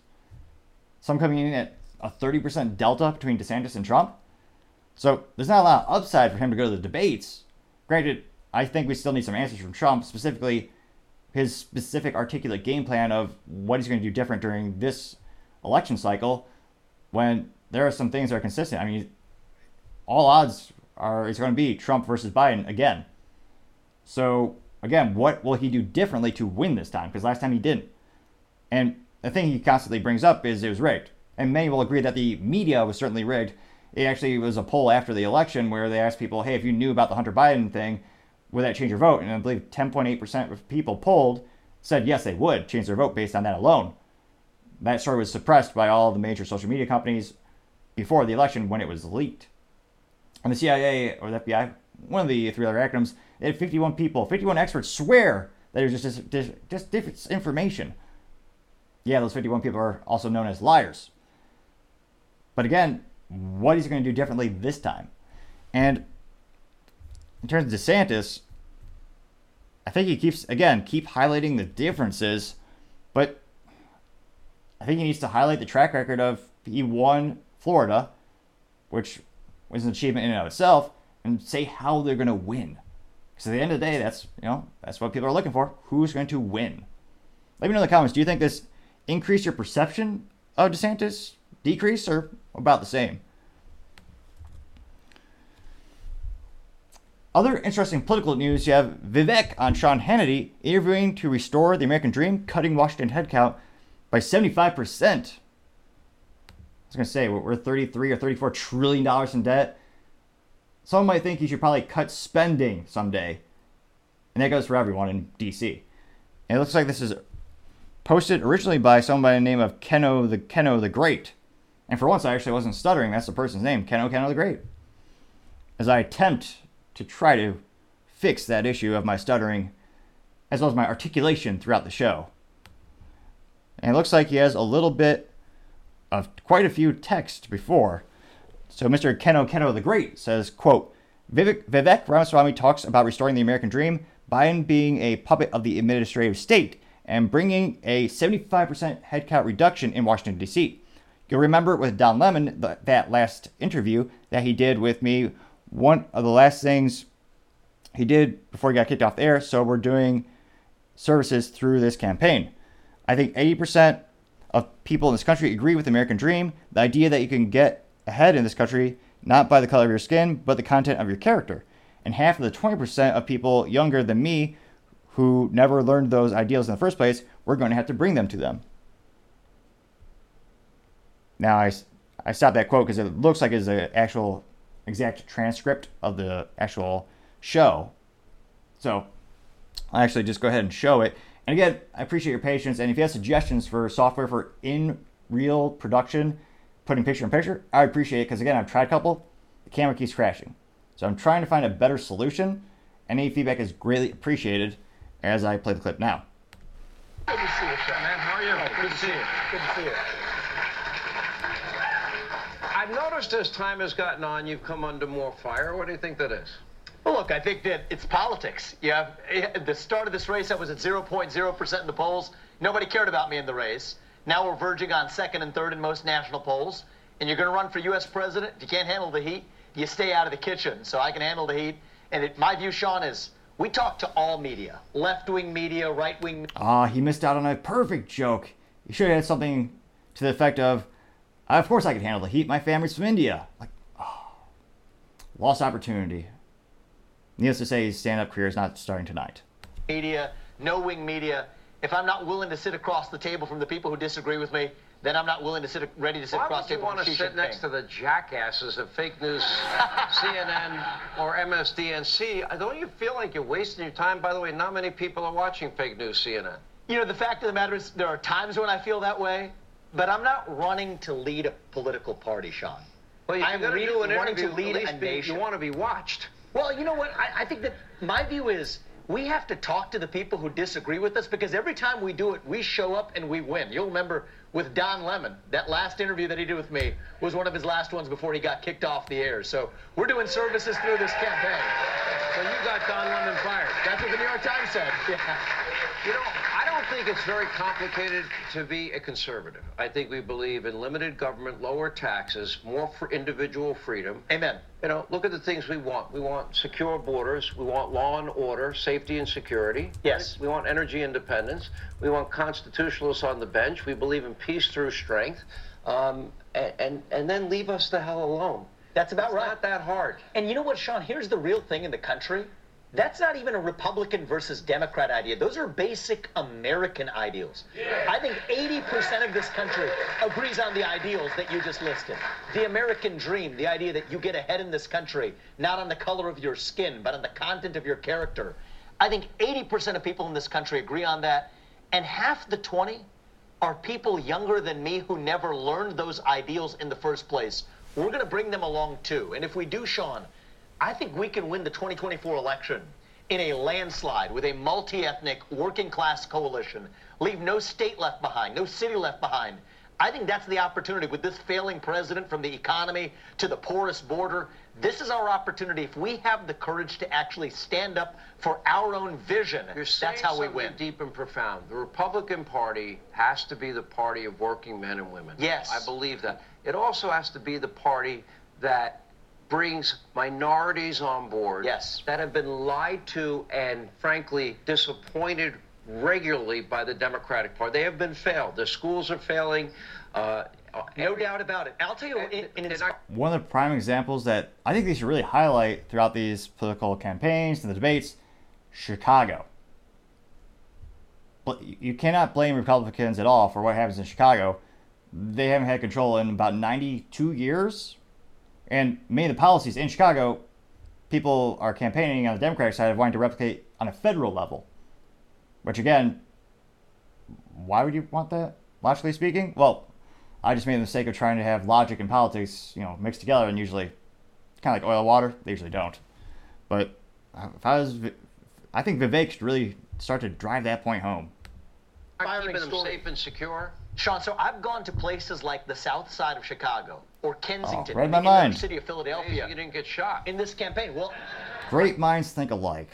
Some coming in at a 30% delta between DeSantis and Trump. So there's not a lot of upside for him to go to the debates. Granted, I think we still need some answers from Trump, specifically his specific articulate game plan of what he's going to do different during this election cycle when there are some things that are consistent. I mean, all odds are it's going to be Trump versus Biden again. So again, what will he do differently to win this time? Because last time he didn't. And the thing he constantly brings up is it was rigged. And many will agree that the media was certainly rigged. It actually was a poll after the election where they asked people, hey, if you knew about the Hunter Biden thing, would that change your vote? And I believe 10.8% of people polled said yes, they would change their vote based on that alone. That story was suppressed by all the major social media companies before the election when it was leaked. And the CIA or the FBI, one of the three other acronyms, they had 51 people, 51 experts swear that it was just, just, just different information. Yeah, those 51 people are also known as liars. But again, what is he going to do differently this time? And in terms of DeSantis, I think he keeps again keep highlighting the differences, but I think he needs to highlight the track record of he won Florida, which was an achievement in and of itself, and say how they're going to win. Because at the end of the day, that's you know that's what people are looking for. Who's going to win? Let me know in the comments. Do you think this increased your perception of DeSantis, decrease, or about the same? Other interesting political news, you have Vivek on Sean Hannity interviewing to restore the American dream, cutting Washington headcount by 75%. I was going to say, we're 33 or 34 trillion dollars in debt. Someone might think you should probably cut spending someday. And that goes for everyone in DC. And it looks like this is posted originally by someone by the name of Keno the Keno the Great. And for once, I actually wasn't stuttering. That's the person's name, Keno Keno the Great. As I attempt to try to fix that issue of my stuttering, as well as my articulation throughout the show. And it looks like he has a little bit of quite a few texts before. So Mr. Keno Keno the Great says, quote, Vivek, Vivek Ramaswamy talks about restoring the American dream, Biden being a puppet of the administrative state, and bringing a 75% headcount reduction in Washington, D.C. You'll remember with Don Lemon, the, that last interview that he did with me, one of the last things he did before he got kicked off the air. So we're doing services through this campaign. I think 80% of people in this country agree with the American dream, the idea that you can get ahead in this country not by the color of your skin, but the content of your character. And half of the 20% of people younger than me who never learned those ideals in the first place, we're going to have to bring them to them. Now, I, I stopped that quote because it looks like it's an actual exact transcript of the actual show. So I'll actually just go ahead and show it. And again, I appreciate your patience. And if you have suggestions for software for in real production, putting picture in picture, I appreciate it because again, I've tried a couple, the camera keeps crashing. So I'm trying to find a better solution. Any feedback is greatly appreciated as I play the clip now. Good to see you, sir. Man, how are you? Good to see you. Good to see you. I've noticed as time has gotten on, you've come under more fire. What do you think that is? Well, look, I think that it's politics. Yeah, eh, at the start of this race, I was at 0.0% in the polls. Nobody cared about me in the race. Now we're verging on second and third in most national polls. And you're going to run for U.S. president. If you can't handle the heat, you stay out of the kitchen. So I can handle the heat. And it, my view, Sean, is we talk to all media, left-wing media, right-wing. Ah, he missed out on a perfect joke. He should have had something to the effect of, "Of course I can handle the heat. My family's from India." Like, oh, lost opportunity. Needless to say, his stand-up career is not starting tonight. Media, no-wing media. If I'm not willing to sit across the table from the people who disagree with me, then I'm not willing to sit ready to sit Why across would the you table want to sit next to the jackasses of fake news, CNN or MSDNC? Don't you feel like you're wasting your time? By the way, not many people are watching fake news CNN. You know, the fact of the matter is, there are times when I feel that way, but I'm not running to lead a political party, Sean. Well, you're I'm going to really do an wanting to lead a be- nation. You want to be watched. Well, you know what? I, I think that my view is we have to talk to the people who disagree with us because every time we do it, we show up and we win. You'll remember with Don Lemon, that last interview that he did with me was one of his last ones before he got kicked off the air. So we're doing services through this campaign. So you got Don Lemon fired. That's what the New York Times said. Yeah. You know, I don't think it's very complicated to be a conservative. I think we believe in limited government, lower taxes, more for individual freedom. Amen. You know, look at the things we want. We want secure borders. We want law and order, safety and security. Yes. We want energy independence. We want constitutionalists on the bench. We believe in peace through strength. Um, and, and, and then leave us the hell alone. That's about It's right. not that hard. And you know what, Sean? Here's the real thing in the country. That's not even a Republican versus Democrat idea. Those are basic American ideals. I think 80% of this country agrees on the ideals that you just listed. The American dream, the idea that you get ahead in this country, not on the color of your skin, but on the content of your character. I think 80% of people in this country agree on that. And half the 20 are people younger than me who never learned those ideals in the first place. We're going to bring them along too. And if we do, Sean, I think we can win the 2024 election in a landslide with a multi ethnic, working class coalition. Leave no state left behind, no city left behind. I think that's the opportunity with this failing president from the economy to the poorest border. This is our opportunity. If we have the courage to actually stand up for our own vision, that's how we win. deep and profound. The Republican Party has to be the party of working men and women. Yes. I believe that. It also has to be the party that brings minorities on board. Yes. That have been lied to and, frankly, disappointed regularly by the Democratic Party. They have been failed. Their schools are failing. Uh, No doubt about it. I'll tell you, in, in And I- One of the prime examples that I think they should really highlight throughout these political campaigns and the debates Chicago. But you cannot blame Republicans at all for what happens in Chicago. They haven't had control in about 92 years. And many of the policies in Chicago, people are campaigning on the Democratic side of wanting to replicate on a federal level. Which, again, why would you want that? Logically speaking, well, I just made the mistake of trying to have logic and politics, you know, mixed together, and usually, kind of like oil and water, they usually don't. But uh, if I was, I think Vivek should really start to drive that point home. Keeping them safe and secure. Sean, so I've gone to places like the south side of Chicago or Kensington, Oh, read my in the mind. city of Philadelphia, You didn't get shot. in this campaign. Well, Great minds think alike.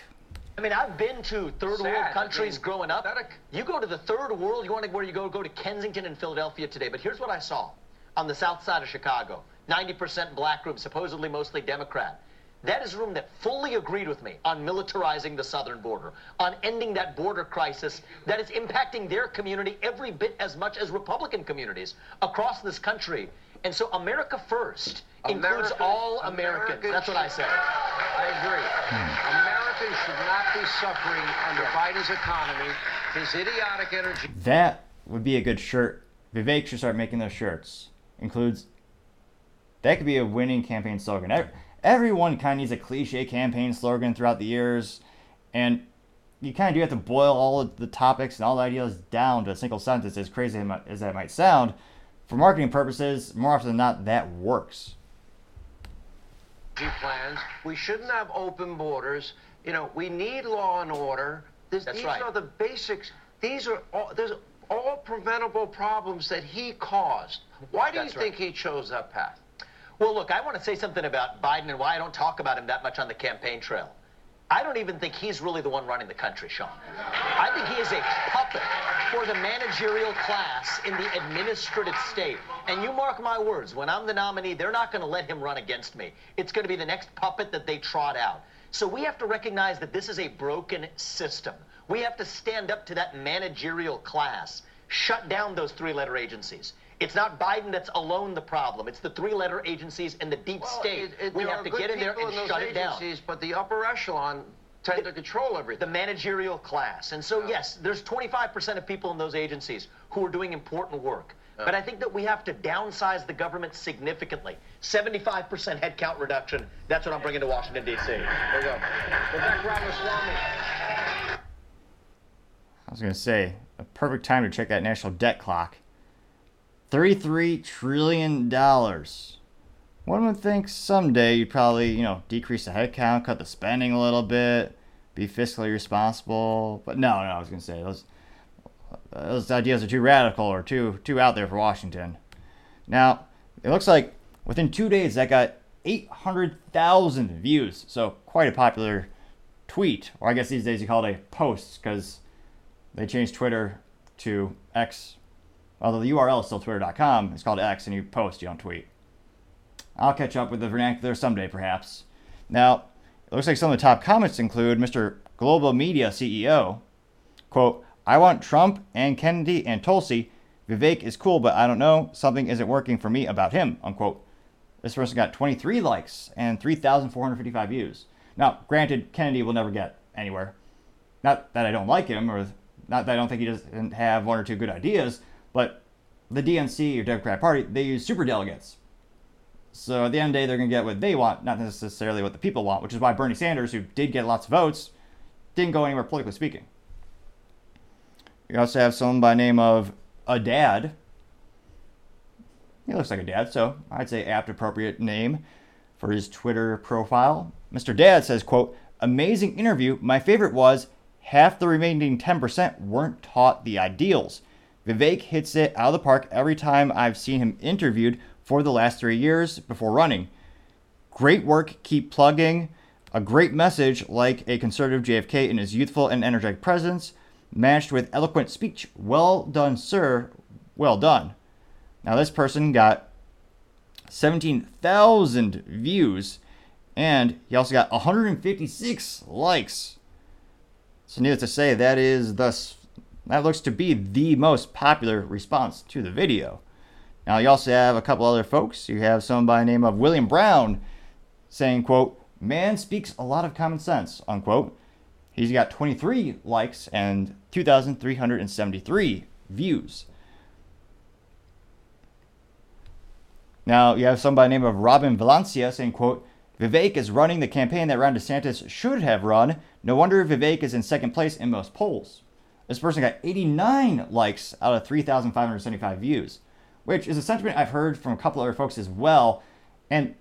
I mean, I've been to third Sad. world I countries mean, growing up. pathetic. You go to the third world, you want to where you go, go to Kensington and Philadelphia today. But here's what I saw on the south side of Chicago 90% black group, supposedly mostly Democrat. That is a room that fully agreed with me on militarizing the southern border, on ending that border crisis that is impacting their community every bit as much as Republican communities across this country. And so America first includes all Americans. America That's what I should- say. I agree. Hmm. Americans should not be suffering under Biden's economy, his idiotic energy. That would be a good shirt. Vivek should start making those shirts. Includes. That could be a winning campaign slogan. Everyone kind of needs a cliche campaign slogan throughout the years, and you kind of do have to boil all of the topics and all the ideas down to a single sentence. As crazy as that might sound, for marketing purposes, more often than not, that works. plans. We shouldn't have open borders. You know, we need law and order. This, That's these right. are the basics. These are all, there's all preventable problems that he caused. Why do That's you right. think he chose that path? Well, look, I want to say something about Biden and why I don't talk about him that much on the campaign trail. I don't even think he's really the one running the country, Sean. I think he is a puppet for the managerial class in the administrative state. And you mark my words, when I'm the nominee, they're not going to let him run against me. It's going to be the next puppet that they trot out. So we have to recognize that this is a broken system. We have to stand up to that managerial class, shut down those three letter agencies. It's not Biden that's alone the problem. It's the three-letter agencies and the deep Well, state. it- it- we have to get in there and in those shut it down. But the upper echelon tend to control The managerial class. And so, yes, there's 25% of people in those agencies who are doing important work. But I think that we have to downsize the government significantly. 75% headcount reduction. That's what I'm bringing to Washington, D.C. There you go. Vivek Ramaswamy. I was going to say, a perfect time to check that national debt clock. $33 trillion. One would think someday you'd probably, you know, decrease the headcount, cut the spending a little bit, be fiscally responsible. But no, no, I was going to say, those, those ideas are too radical or too, too out there for Washington. Now, it looks like within two days that got 800,000 views. So quite a popular tweet, or I guess these days you call it a post, because they changed Twitter to X. Although the URL is still twitter.com, it's called X, and you post, you don't tweet. I'll catch up with the vernacular someday, perhaps. Now, it looks like some of the top comments include Mr. Global Media CEO. Quote, I want Trump and Kennedy and Tulsi. Vivek is cool, but I don't know. Something isn't working for me about him. Unquote. This person got 23 likes and 3,455 views. Now, granted, Kennedy will never get anywhere. Not that I don't like him, or not that I don't think he doesn't have one or two good ideas, but the DNC or Democratic Party, they use super delegates. So at the end of the day, they're going to get what they want, not necessarily what the people want, which is why Bernie Sanders, who did get lots of votes, didn't go anywhere politically speaking. You also have someone by the name of a dad. He looks like a dad, so I'd say apt appropriate name for his Twitter profile. Mr. Dad says, quote, amazing interview. My favorite was half the remaining 10% weren't taught the ideals. Vivek hits it out of the park every time I've seen him interviewed for the last three years before running. Great work, keep plugging. A great message like a conservative JFK in his youthful and energetic presence, matched with eloquent speech. Well done, sir. Well done. Now, this person got 17,000 views, and he also got 156 likes. So, needless to say, that is thus that looks to be the most popular response to the video. Now, you also have a couple other folks. You have someone by the name of William Brown saying, "quote Man speaks a lot of common sense." Unquote. He's got 23 likes and 2,373 views. Now you have somebody by the name of Robin Valencia saying, quote, Vivek is running the campaign that Ron DeSantis should have run. No wonder Vivek is in second place in most polls. This person got 89 likes out of 3,575 views, which is a sentiment I've heard from a couple other folks as well. And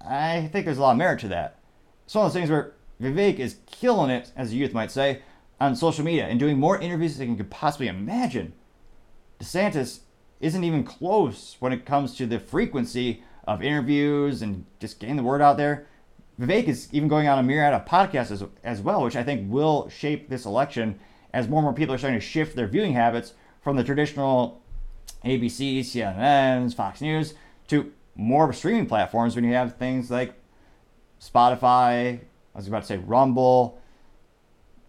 I think there's a lot of merit to that. It's one of those things where Vivek is killing it, as the youth might say, on social media and doing more interviews than you could possibly imagine. DeSantis isn't even close when it comes to the frequency of interviews and just getting the word out there. Vivek is even going on a myriad of podcasts as, as well, which I think will shape this election as more and more people are starting to shift their viewing habits from the traditional ABC, CNNs, Fox News to more streaming platforms when you have things like Spotify, I was about to say Rumble,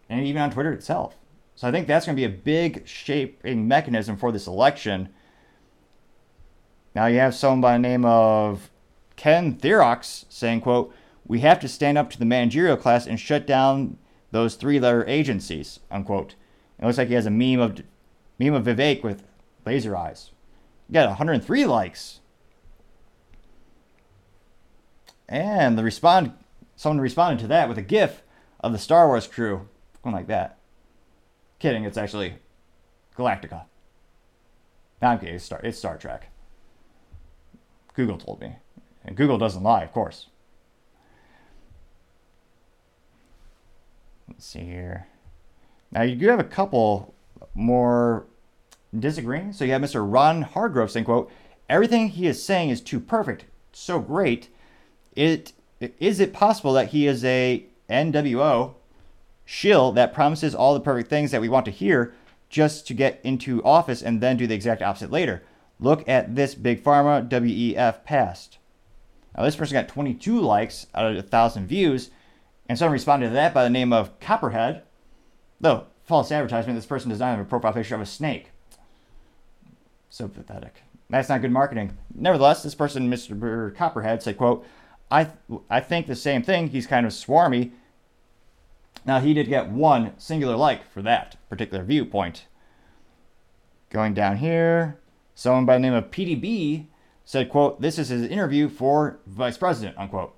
and even on Twitter itself. So I think that's going to be a big shaping mechanism for this election. Now you have someone by the name of Ken Therox saying, quote, we have to stand up to the managerial class and shut down those three-letter agencies, unquote. It looks like he has a meme of meme of Vivek with laser eyes. You got 103 likes. And the respond someone responded to that with a GIF of the Star Wars crew going like that. Kidding, it's actually Galactica. No, I'm kidding, it's Star, it's Star Trek. Google told me. And Google doesn't lie, of course. Let's see here. Now, you do have a couple more disagreeing. So you have Mr. Ron Hargrove saying, quote, everything he is saying is too perfect, so great. It is it possible that he is a NWO shill that promises all the perfect things that we want to hear just to get into office and then do the exact opposite later? Look at this big pharma WEF past. Now this person got 22 likes out of a thousand views, and someone responded to that by the name of Copperhead. Though false advertisement, this person does not have a profile picture of a snake. So pathetic. That's not good marketing. Nevertheless, this person, Mr. Copperhead, said, quote, I, th- I think the same thing. He's kind of swarmy. Now, he did get one singular like for that particular viewpoint. Going down here, someone by the name of PDB said, quote, this is his interview for vice president, unquote.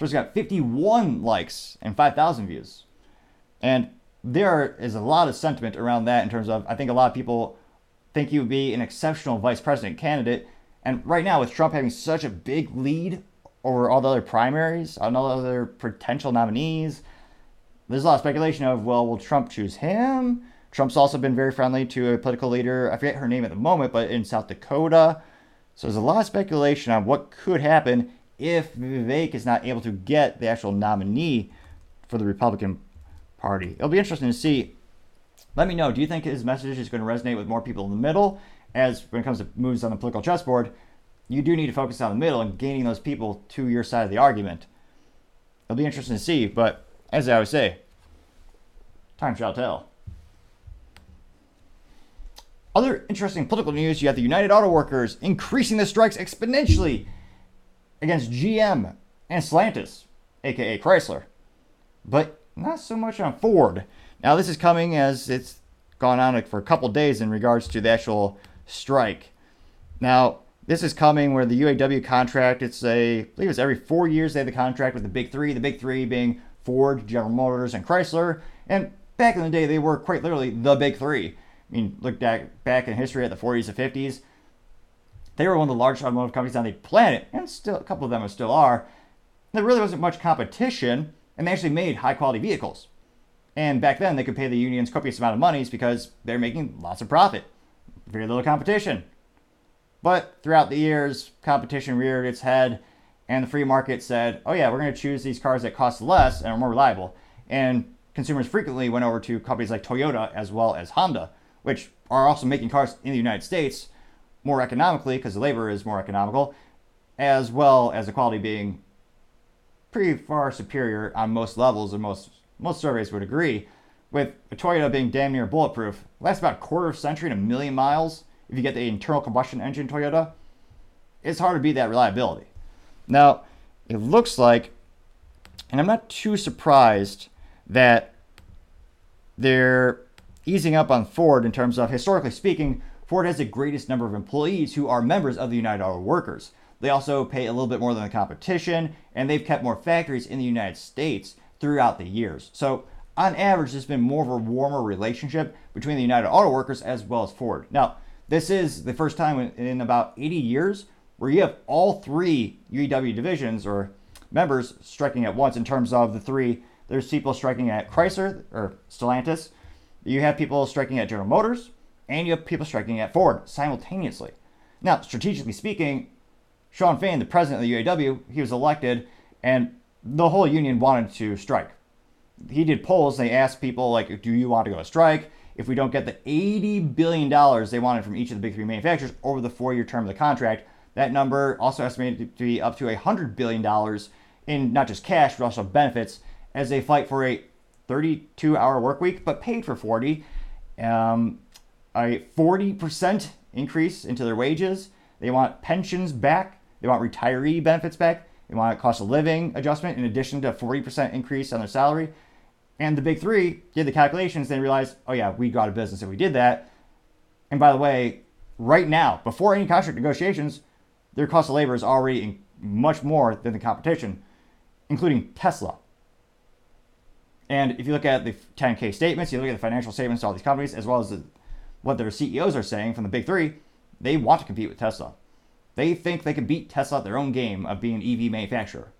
Person got 51 likes and 5,000 views. And there is a lot of sentiment around that in terms of, I think a lot of people think he would be an exceptional vice president candidate. And right now, with Trump having such a big lead over all the other primaries, on all the other potential nominees. There's a lot of speculation of, well, will Trump choose him? Trump's also been very friendly to a political leader, I forget her name at the moment, but in South Dakota. So there's a lot of speculation on what could happen if Vivek is not able to get the actual nominee for the Republican Party. It'll be interesting to see. Let me know. Do you think his message is going to resonate with more people in the middle? As when it comes to moves on the political chessboard, you do need to focus on the middle and gaining those people to your side of the argument. It'll be interesting to see, but as I always say, time shall tell. Other interesting political news you have the United Auto Workers increasing the strikes exponentially against GM and Stellantis, aka Chrysler, but not so much on Ford. Now, this is coming as it's gone on for a couple days in regards to the actual strike. Now, this is coming where the UAW contract, it's a, I believe it's every four years they have the contract with the big three, the big three being Ford, General Motors, and Chrysler. And back in the day, they were quite literally the big three. I mean, look back, back in history at the 40s and 50s. They were one of the largest automotive companies on the planet, and still a couple of them still are. There really wasn't much competition, and they actually made high quality vehicles. And back then, they could pay the unions copious amount of monies because they're making lots of profit. Very little competition. But throughout the years, competition reared its head, and the free market said, oh, yeah, we're going to choose these cars that cost less and are more reliable. And consumers frequently went over to companies like Toyota as well as Honda, which are also making cars in the United States more economically because the labor is more economical, as well as the quality being pretty far superior on most levels, and most most surveys would agree. With a Toyota being damn near bulletproof, lasts about a quarter of a century and a million miles. If you get the internal combustion engine Toyota, it's hard to beat that reliability. Now, it looks like, and I'm not too surprised that they're easing up on Ford in terms of historically speaking, Ford has the greatest number of employees who are members of the United Auto Workers. They also pay a little bit more than the competition, and they've kept more factories in the United States throughout the years. So on average, there's been more of a warmer relationship between the United Auto Workers as well as Ford. Now, this is the first time in, about 80 years where you have all three UAW divisions or members striking at once in terms of the three. There's people striking at Chrysler or Stellantis. You have people striking at General Motors, and you have people striking at Ford simultaneously. Now, strategically speaking, Shawn Fain, the president of the UAW, he was elected, and the whole union wanted to strike. He did polls. They asked people like, "Do you want to go to strike?" If we don't get the 80 billion dollars they wanted from each of the big three manufacturers over the four-year term of the contract, that number also estimated to be up to a hundred billion dollars in not just cash but also benefits as they fight for a 32-hour work week but paid for 40, um, a 40% increase into their wages. They want pensions back. They want retiree benefits back. They want a cost of living adjustment in addition to a 40% increase on their salary. And the big three did the calculations, they realized, oh yeah, we got a business if we did that. And by the way, right now, before any contract negotiations, their cost of labor is already much more than the competition, including Tesla. And if you look at the 10K statements, you look at the financial statements of all these companies, as well as the, what their CEOs are saying from the big three, they want to compete with Tesla. They think they can beat Tesla at their own game of being an EV manufacturer.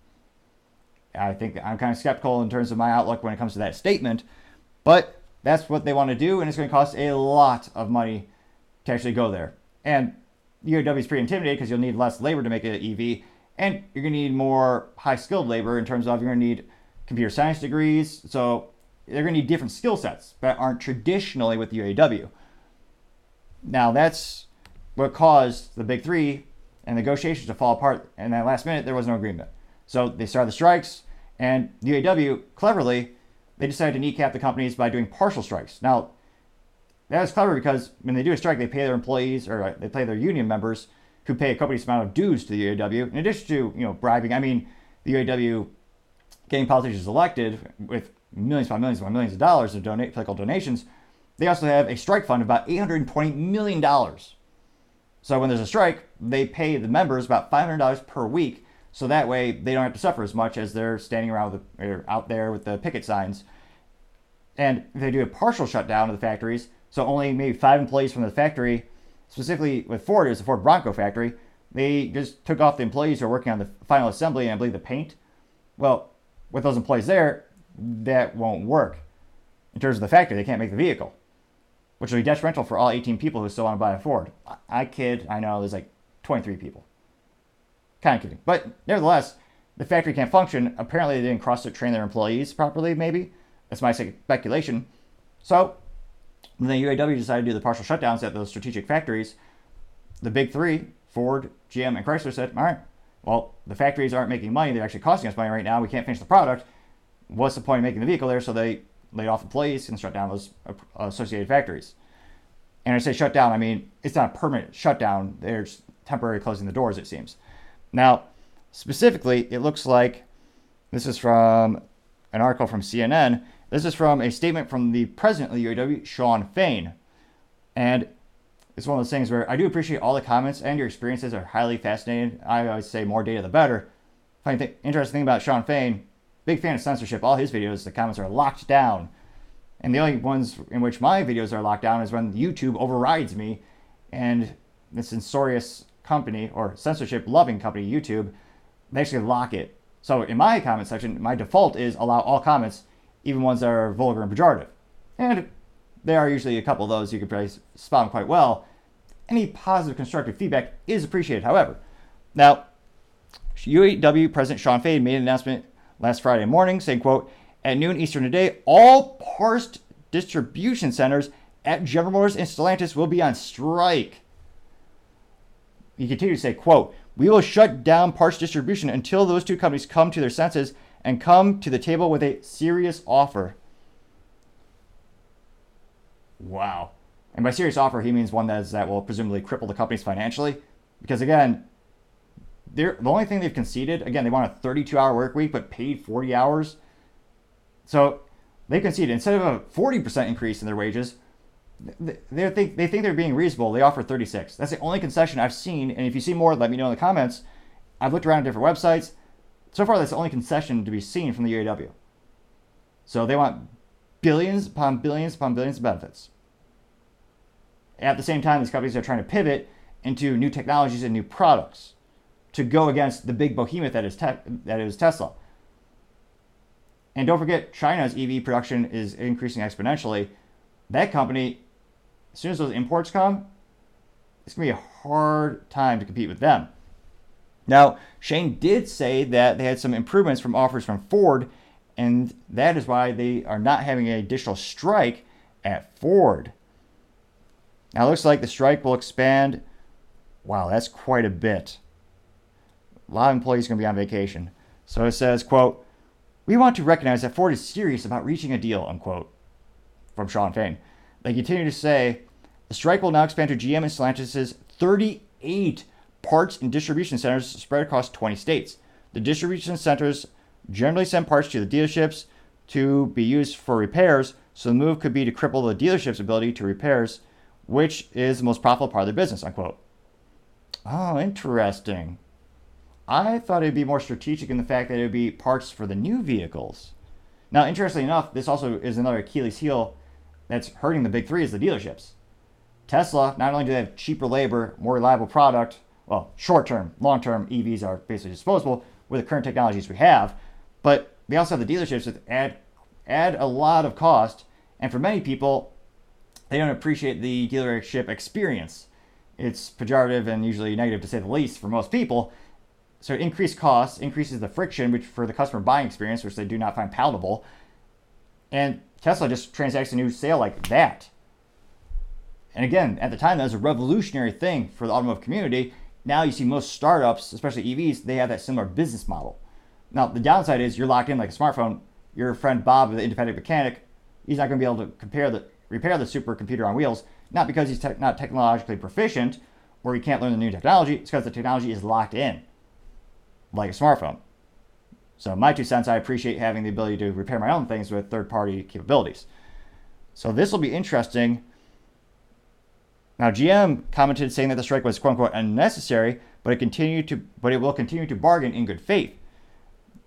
I think I'm kind of skeptical in terms of my outlook when it comes to that statement, but that's what they want to do, and it's going to cost a lot of money to actually go there. And UAW is pretty intimidated because you'll need less labor to make an EV, and you're going to need more high skilled labor in terms of you're going to need computer science degrees. So they're going to need different skill sets that aren't traditionally with UAW. Now, that's what caused the big three and negotiations to fall apart. And that last minute, there was no agreement. So they started the strikes, and the UAW, cleverly, they decided to kneecap the companies by doing partial strikes. Now, that was clever because when they do a strike, they pay their employees or uh, they pay their union members who pay a copious amount of dues to the UAW. In addition to you know bribing, I mean, the UAW getting politicians elected with millions upon millions upon millions of dollars of donate political donations. They also have a strike fund of about $820 million. So when there's a strike, they pay the members about $500 per week so that way they don't have to suffer as much as they're standing around with the, or out there with the picket signs. And they do a partial shutdown of the factories, so only maybe five employees from the factory, specifically with Ford, it was the Ford Bronco factory, they just took off the employees who are working on the final assembly and I believe the paint. Well, with those employees there, that won't work. In terms of the factory, they can't make the vehicle, which will be detrimental for all 18 people who still want to buy a Ford. I, I kid, I know there's like 23 people. Kind of kidding. But nevertheless, the factory can't function. Apparently, they didn't cross train their employees properly, maybe. That's my speculation. So, when the UAW decided to do the partial shutdowns at those strategic factories, the big three, Ford, GM, and Chrysler said, all right, well, the factories aren't making money. They're actually costing us money right now. We can't finish the product. What's the point of making the vehicle there? So they laid off employees and shut down those uh, associated factories. And I say shut down, I mean, it's not a permanent shutdown. They're temporarily closing the doors, it seems. Now, specifically, it looks like this is from an article from CNN. This is from a statement from the president of the UAW, Shawn Fain. And it's one of those things where I do appreciate all the comments and your experiences are highly fascinating. I always say more data the better. Funny thing, interesting thing about Shawn Fain, big fan of censorship. All his videos, the comments are locked down. And the only ones in which my videos are locked down is when YouTube overrides me and the censorious company or censorship loving company, YouTube, they actually lock it. So in my comment section, my default is allow all comments, even ones that are vulgar and pejorative. And there are usually a couple of those you can probably spot them quite well. Any positive constructive feedback is appreciated, however. Now, UAW President Shawn Fain made an announcement last Friday morning saying, quote, at noon Eastern today, all parts distribution centers at General Motors and Stellantis will be on strike. He continued to say, quote, we will shut down parts distribution until those two companies come to their senses and come to the table with a serious offer. Wow. And by serious offer, he means one that, is, that will presumably cripple the companies financially. Because again, the only thing they've conceded, again, they want a 32 hour work week, but paid 40 hours. So they conceded, instead of a 40% increase in their wages, they think they think they're being reasonable. They offer 36. That's the only concession I've seen. And if you see more, let me know in the comments. I've looked around different websites. So far, that's the only concession to be seen from the UAW. So they want billions upon billions upon billions of benefits. At the same time, these companies are trying to pivot into new technologies and new products to go against the big behemoth that is, te- that is Tesla. And don't forget, China's EV production is increasing exponentially. That company, as soon as those imports come, it's going to be a hard time to compete with them. Now, Shane did say that they had some improvements from offers from Ford, and that is why they are not having an additional strike at Ford. Now, it looks like the strike will expand. Wow, that's quite a bit. A lot of employees are going to be on vacation. So it says, quote, we want to recognize that Ford is serious about reaching a deal, unquote, from Shawn Fain. They continue to say, the strike will now expand to GM and Stellantis' 38 parts and distribution centers spread across 20 states. The distribution centers generally send parts to the dealerships to be used for repairs, so the move could be to cripple the dealership's ability to repairs, which is the most profitable part of their business, unquote. Oh, interesting. I thought it'd be more strategic in the fact that it would be parts for the new vehicles. Now, interestingly enough, this also is another Achilles heel that's hurting the big three is the dealerships. Tesla, not only do they have cheaper labor, more reliable product, well, short term, long term EVs are basically disposable with the current technologies we have, but they also have the dealerships that add add a lot of cost, and for many people, they don't appreciate the dealership experience. It's pejorative and usually negative to say the least for most people. So increased costs increases the friction which for the customer buying experience, which they do not find palatable. And Tesla just transacts a new sale like that. And again, at the time, that was a revolutionary thing for the automotive community. Now you see most startups, especially EVs, they have that similar business model. Now, the downside is you're locked in like a smartphone. Your friend Bob, the independent mechanic, he's not going to be able to compare the, repair the supercomputer on wheels, not because he's te- not technologically proficient or he can't learn the new technology, it's because the technology is locked in, like a smartphone. So, my two cents, I appreciate having the ability to repair my own things with third party capabilities. So, this will be interesting now, GM commented saying that the strike was "quote unquote" unnecessary, but it continued to, but it will continue to bargain in good faith.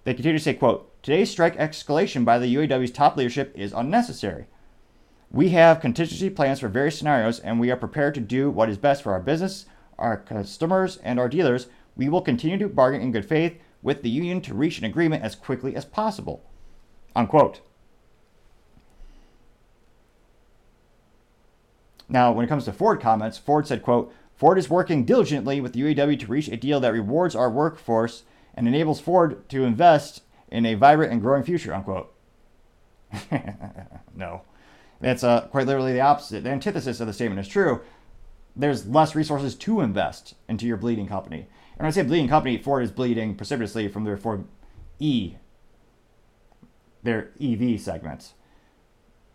They continue to say, "quote Today's strike escalation by the UAW's top leadership is unnecessary. We have contingency plans for various scenarios, and we are prepared to do what is best for our business, our customers, and our dealers. We will continue to bargain in good faith with the union to reach an agreement as quickly as possible." Unquote. Now, when it comes to Ford comments, Ford said, quote, Ford is working diligently with the UAW to reach a deal that rewards our workforce and enables Ford to invest in a vibrant and growing future, unquote. no. That's uh, quite literally the opposite. The antithesis of the statement is true. There's less resources to invest into your bleeding company. When I say bleeding company, Ford is bleeding precipitously from their Ford E, their EV segments,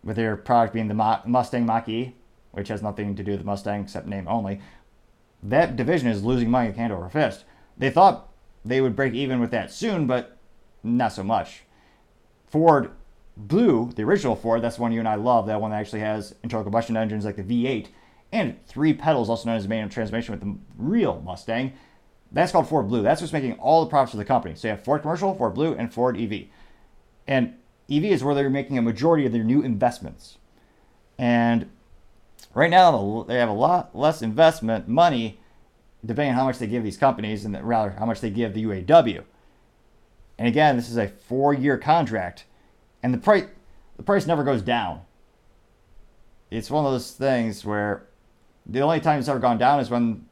with their product being the Mustang Mach E which has nothing to do with Mustang except name only, that division is losing money over a fist. They thought they would break even with that soon, but not so much. Ford Blue, the original Ford, that's the one you and I love, that one that actually has internal combustion engines like the V8, and three pedals, also known as manual transmission with the real Mustang. That's called Ford Blue. That's what's making all the profits for the company. So you have Ford Commercial, Ford Blue, and Ford EV. And EV is where they're making a majority of their new investments. And Right now, they have a lot less investment money, depending on how much they give these companies, and rather how much they give the UAW. And again, this is a four-year contract, and the price the price never goes down. It's one of those things where the only time it's ever gone down is when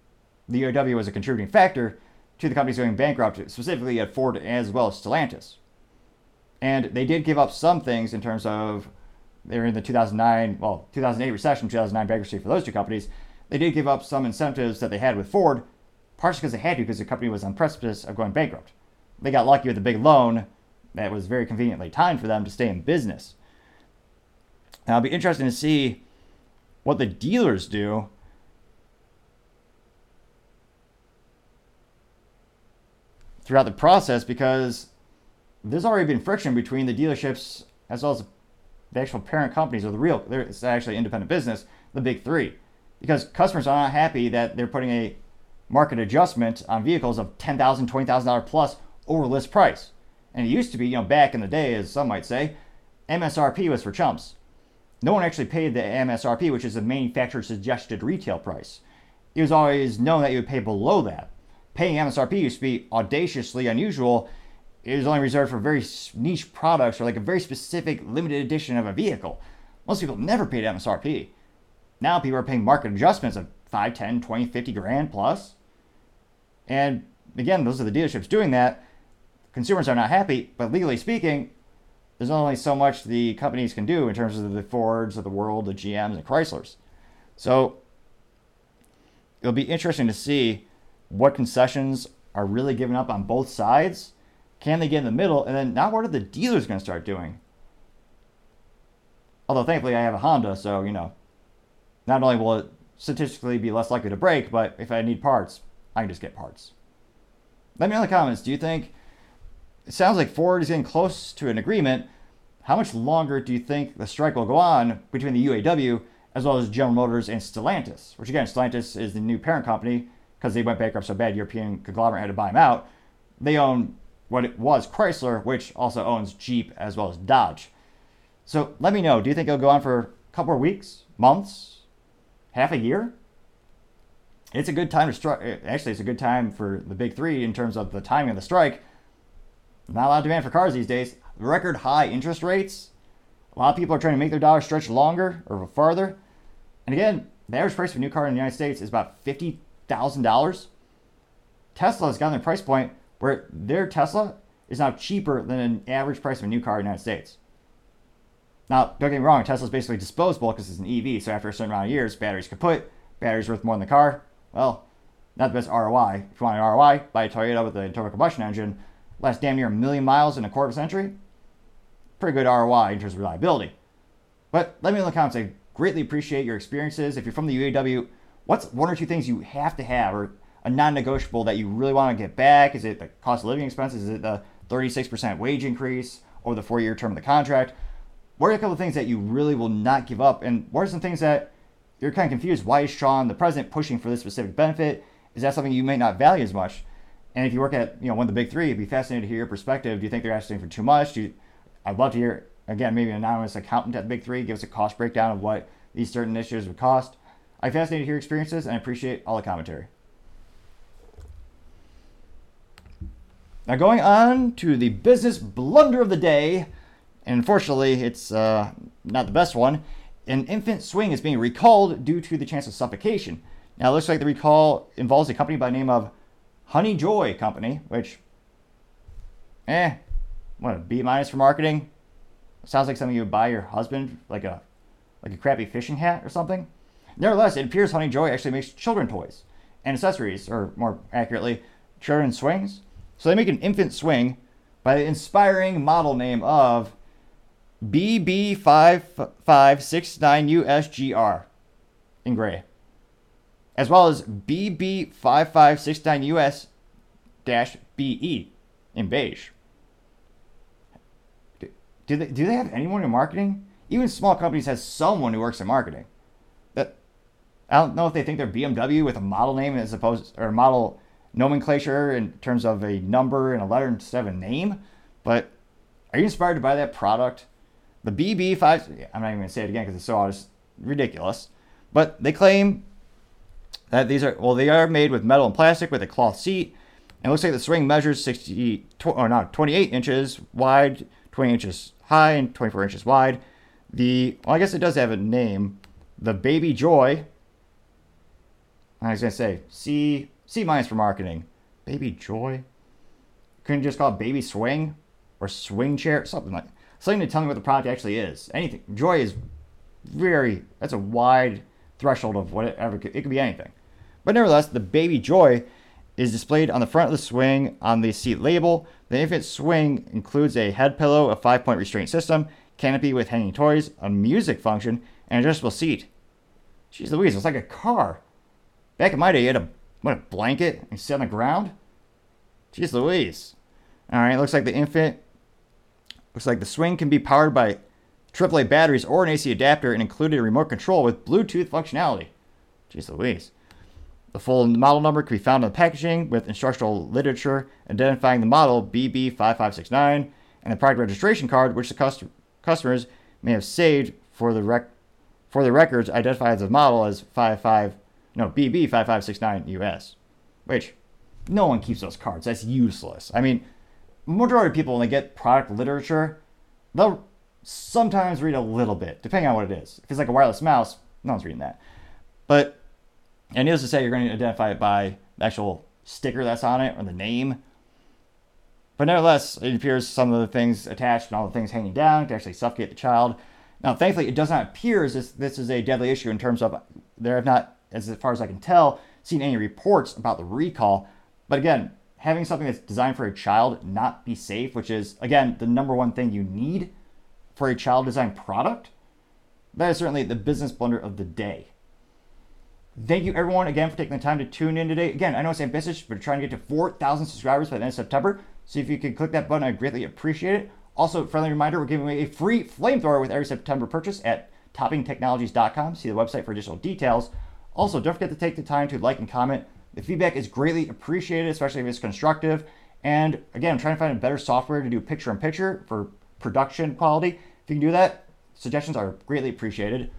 the UAW was a contributing factor to the companies going bankrupt, specifically at Ford as well as Stellantis. And they did give up some things in terms of they were in the 2009, well, 2008 recession, 2009 bankruptcy for those two companies. They did give up some incentives that they had with Ford, partially because they had to, because the company was on the precipice of going bankrupt. They got lucky with a big loan that was very conveniently timed for them to stay in business. Now, it'll be interesting to see what the dealers do. Throughout the process, because there's already been friction between the dealerships as well as the actual parent companies or the real, it's actually independent business, the big three. Because customers are not happy that they're putting a market adjustment on vehicles of $10,000, $20,000 plus over list price. And it used to be, you know, back in the day, as some might say, MSRP was for chumps. no one actually paid the MSRP, which is the manufacturer suggested retail price. It was always known that you would pay below that. Paying MSRP used to be audaciously unusual. It was only reserved for very niche products or like a very specific limited edition of a vehicle. Most people never paid MSRP. Now people are paying market adjustments of 5, 10, 20, 50 grand plus. And again, those are the dealerships doing that. Consumers are not happy, but legally speaking, there's only so much the companies can do in terms of the Fords of the world, the GMs and Chryslers. So it'll be interesting to see what concessions are really given up on both sides. Can they get in the middle? And then now what are the dealers going to start doing? Although thankfully I have a Honda, so you know, not only will it statistically be less likely to break, but if I need parts, I can just get parts. Let me know in the comments. Do you think it sounds like Ford is getting close to an agreement? How much longer do you think the strike will go on between the UAW as well as General Motors and Stellantis? Which again, Stellantis is the new parent company because they went bankrupt so bad, European conglomerate had to buy them out. They own what it was Chrysler, which also owns Jeep as well as Dodge. So let me know. Do you think it'll go on for a couple of weeks, months, half a year? It's a good time to strike. Actually, it's a good time for the big three in terms of the timing of the strike. Not a lot of demand for cars these days. Record high interest rates. A lot of people are trying to make their dollar stretch longer or farther. And again, the average price of a new car in the United States is about fifty thousand dollars. Tesla has gotten their price point where their Tesla is now cheaper than an average price of a new car in the United States. Now, don't get me wrong, Tesla's basically disposable because it's an EV, so after a certain amount of years, battery's kaput, batteries worth more than the car. Well, not the best ROI. If you want an ROI, buy a Toyota with an internal combustion engine, lasts damn near a million miles in a quarter of a century. Pretty good ROI in terms of reliability. But let me know in the comments. I greatly appreciate your experiences. If you're from the UAW, what's one or two things you have to have or a non-negotiable that you really want to get back? Is it the cost of living expenses? Is it the 36% wage increase or the four-year term of the contract? What are a couple of things that you really will not give up? And what are some things that you're kind of confused? Why is Sean, the president, pushing for this specific benefit? Is that something you may not value as much? And if you work at you know one of the big three, it'd be fascinating to hear your perspective. Do you think they're asking for too much? Do you, I'd love to hear again maybe an anonymous accountant at the big three give us a cost breakdown of what these certain initiatives would cost. I'm fascinated to hear experiences and I appreciate all the commentary. Now going on to the business blunder of the day, and unfortunately it's uh, not the best one. An infant swing is being recalled due to the chance of suffocation. Now it looks like the recall involves a company by the name of Honey Joy Company, which, eh, what a B minus for marketing. Sounds like something you would buy your husband, like a like a crappy fishing hat or something. Nevertheless, it appears Honey Joy actually makes children toys and accessories, or more accurately, children's swings. So they make an infant swing by the inspiring model name of BB5569USGR in gray, as well as BB5569US-BE in beige. Do they, do they have anyone in marketing? Even small companies have someone who works in marketing. I don't know if they think they're BMW with a model name as opposed or model nomenclature in terms of a number and a letter instead of a name. But are you inspired to buy that product? The BB5, I'm not even going to say it again because it's so ridiculous. But they claim that these are, well, they are made with metal and plastic with a cloth seat. And it looks like the swing measures 60, or not, 28 inches wide, 20 inches high, and 24 inches wide. The, well, I guess it does have a name. The Baby Joy. I was to say, C C minus for marketing. Baby Joy. Couldn't just call it Baby Swing or Swing Chair, something like something to tell me what the product actually is. Anything. Joy is very. That's a wide threshold of whatever. It could be anything. But nevertheless, the Baby Joy is displayed on the front of the swing on the seat label. The infant swing includes a head pillow, a five-point restraint system, canopy with hanging toys, a music function, and adjustable seat. Jeez Louise, it's like a car. Back in my day, you had a what, a blanket and sit on the ground? Jeez Louise. All right, looks like the infant, looks like the swing can be powered by AAA batteries or an AC adapter and included a remote control with Bluetooth functionality. Jeez Louise. The full model number can be found on the packaging with instructional literature identifying the model BB5569 and the product registration card, which the cust- customers may have saved for the rec for the records identifies the model as 55 no BB 5569 US, which no one keeps those cards. That's useless. I mean, majority of people when they get product literature, they'll sometimes read a little bit, depending on what it is. If it's like a wireless mouse, no one's reading that. But and needless to say, you're going to identify it by the actual sticker that's on it or the name. But nevertheless, it appears some of the things attached and all the things hanging down to actually suffocate the child. Now, thankfully, it does not appear as this, this is a deadly issue in terms of there have not, as far as I can tell, seen any reports about the recall. But again, having something that's designed for a child not be safe, which is, again, the number one thing you need for a child designed product, that is certainly the business blunder of the day. Thank you everyone again for taking the time to tune in today. Again, I know it's ambitious, but we're trying to get to 4,000 subscribers by the end of September. So if you could click that button, I'd greatly appreciate it. Also, friendly reminder, we're giving away a free flamethrower with every September purchase at toppingtechnologies.com. See the website for additional details. Also, don't forget to take the time to like and comment. The feedback is greatly appreciated, especially if it's constructive. And again, I'm trying to find a better software to do picture in picture for production quality. If you can do that, suggestions are greatly appreciated.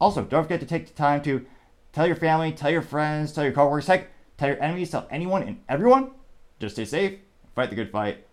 Also, don't forget to take the time to tell your family, tell your friends, tell your coworkers, heck, tell your enemies, tell anyone and everyone. Just stay safe, fight the good fight.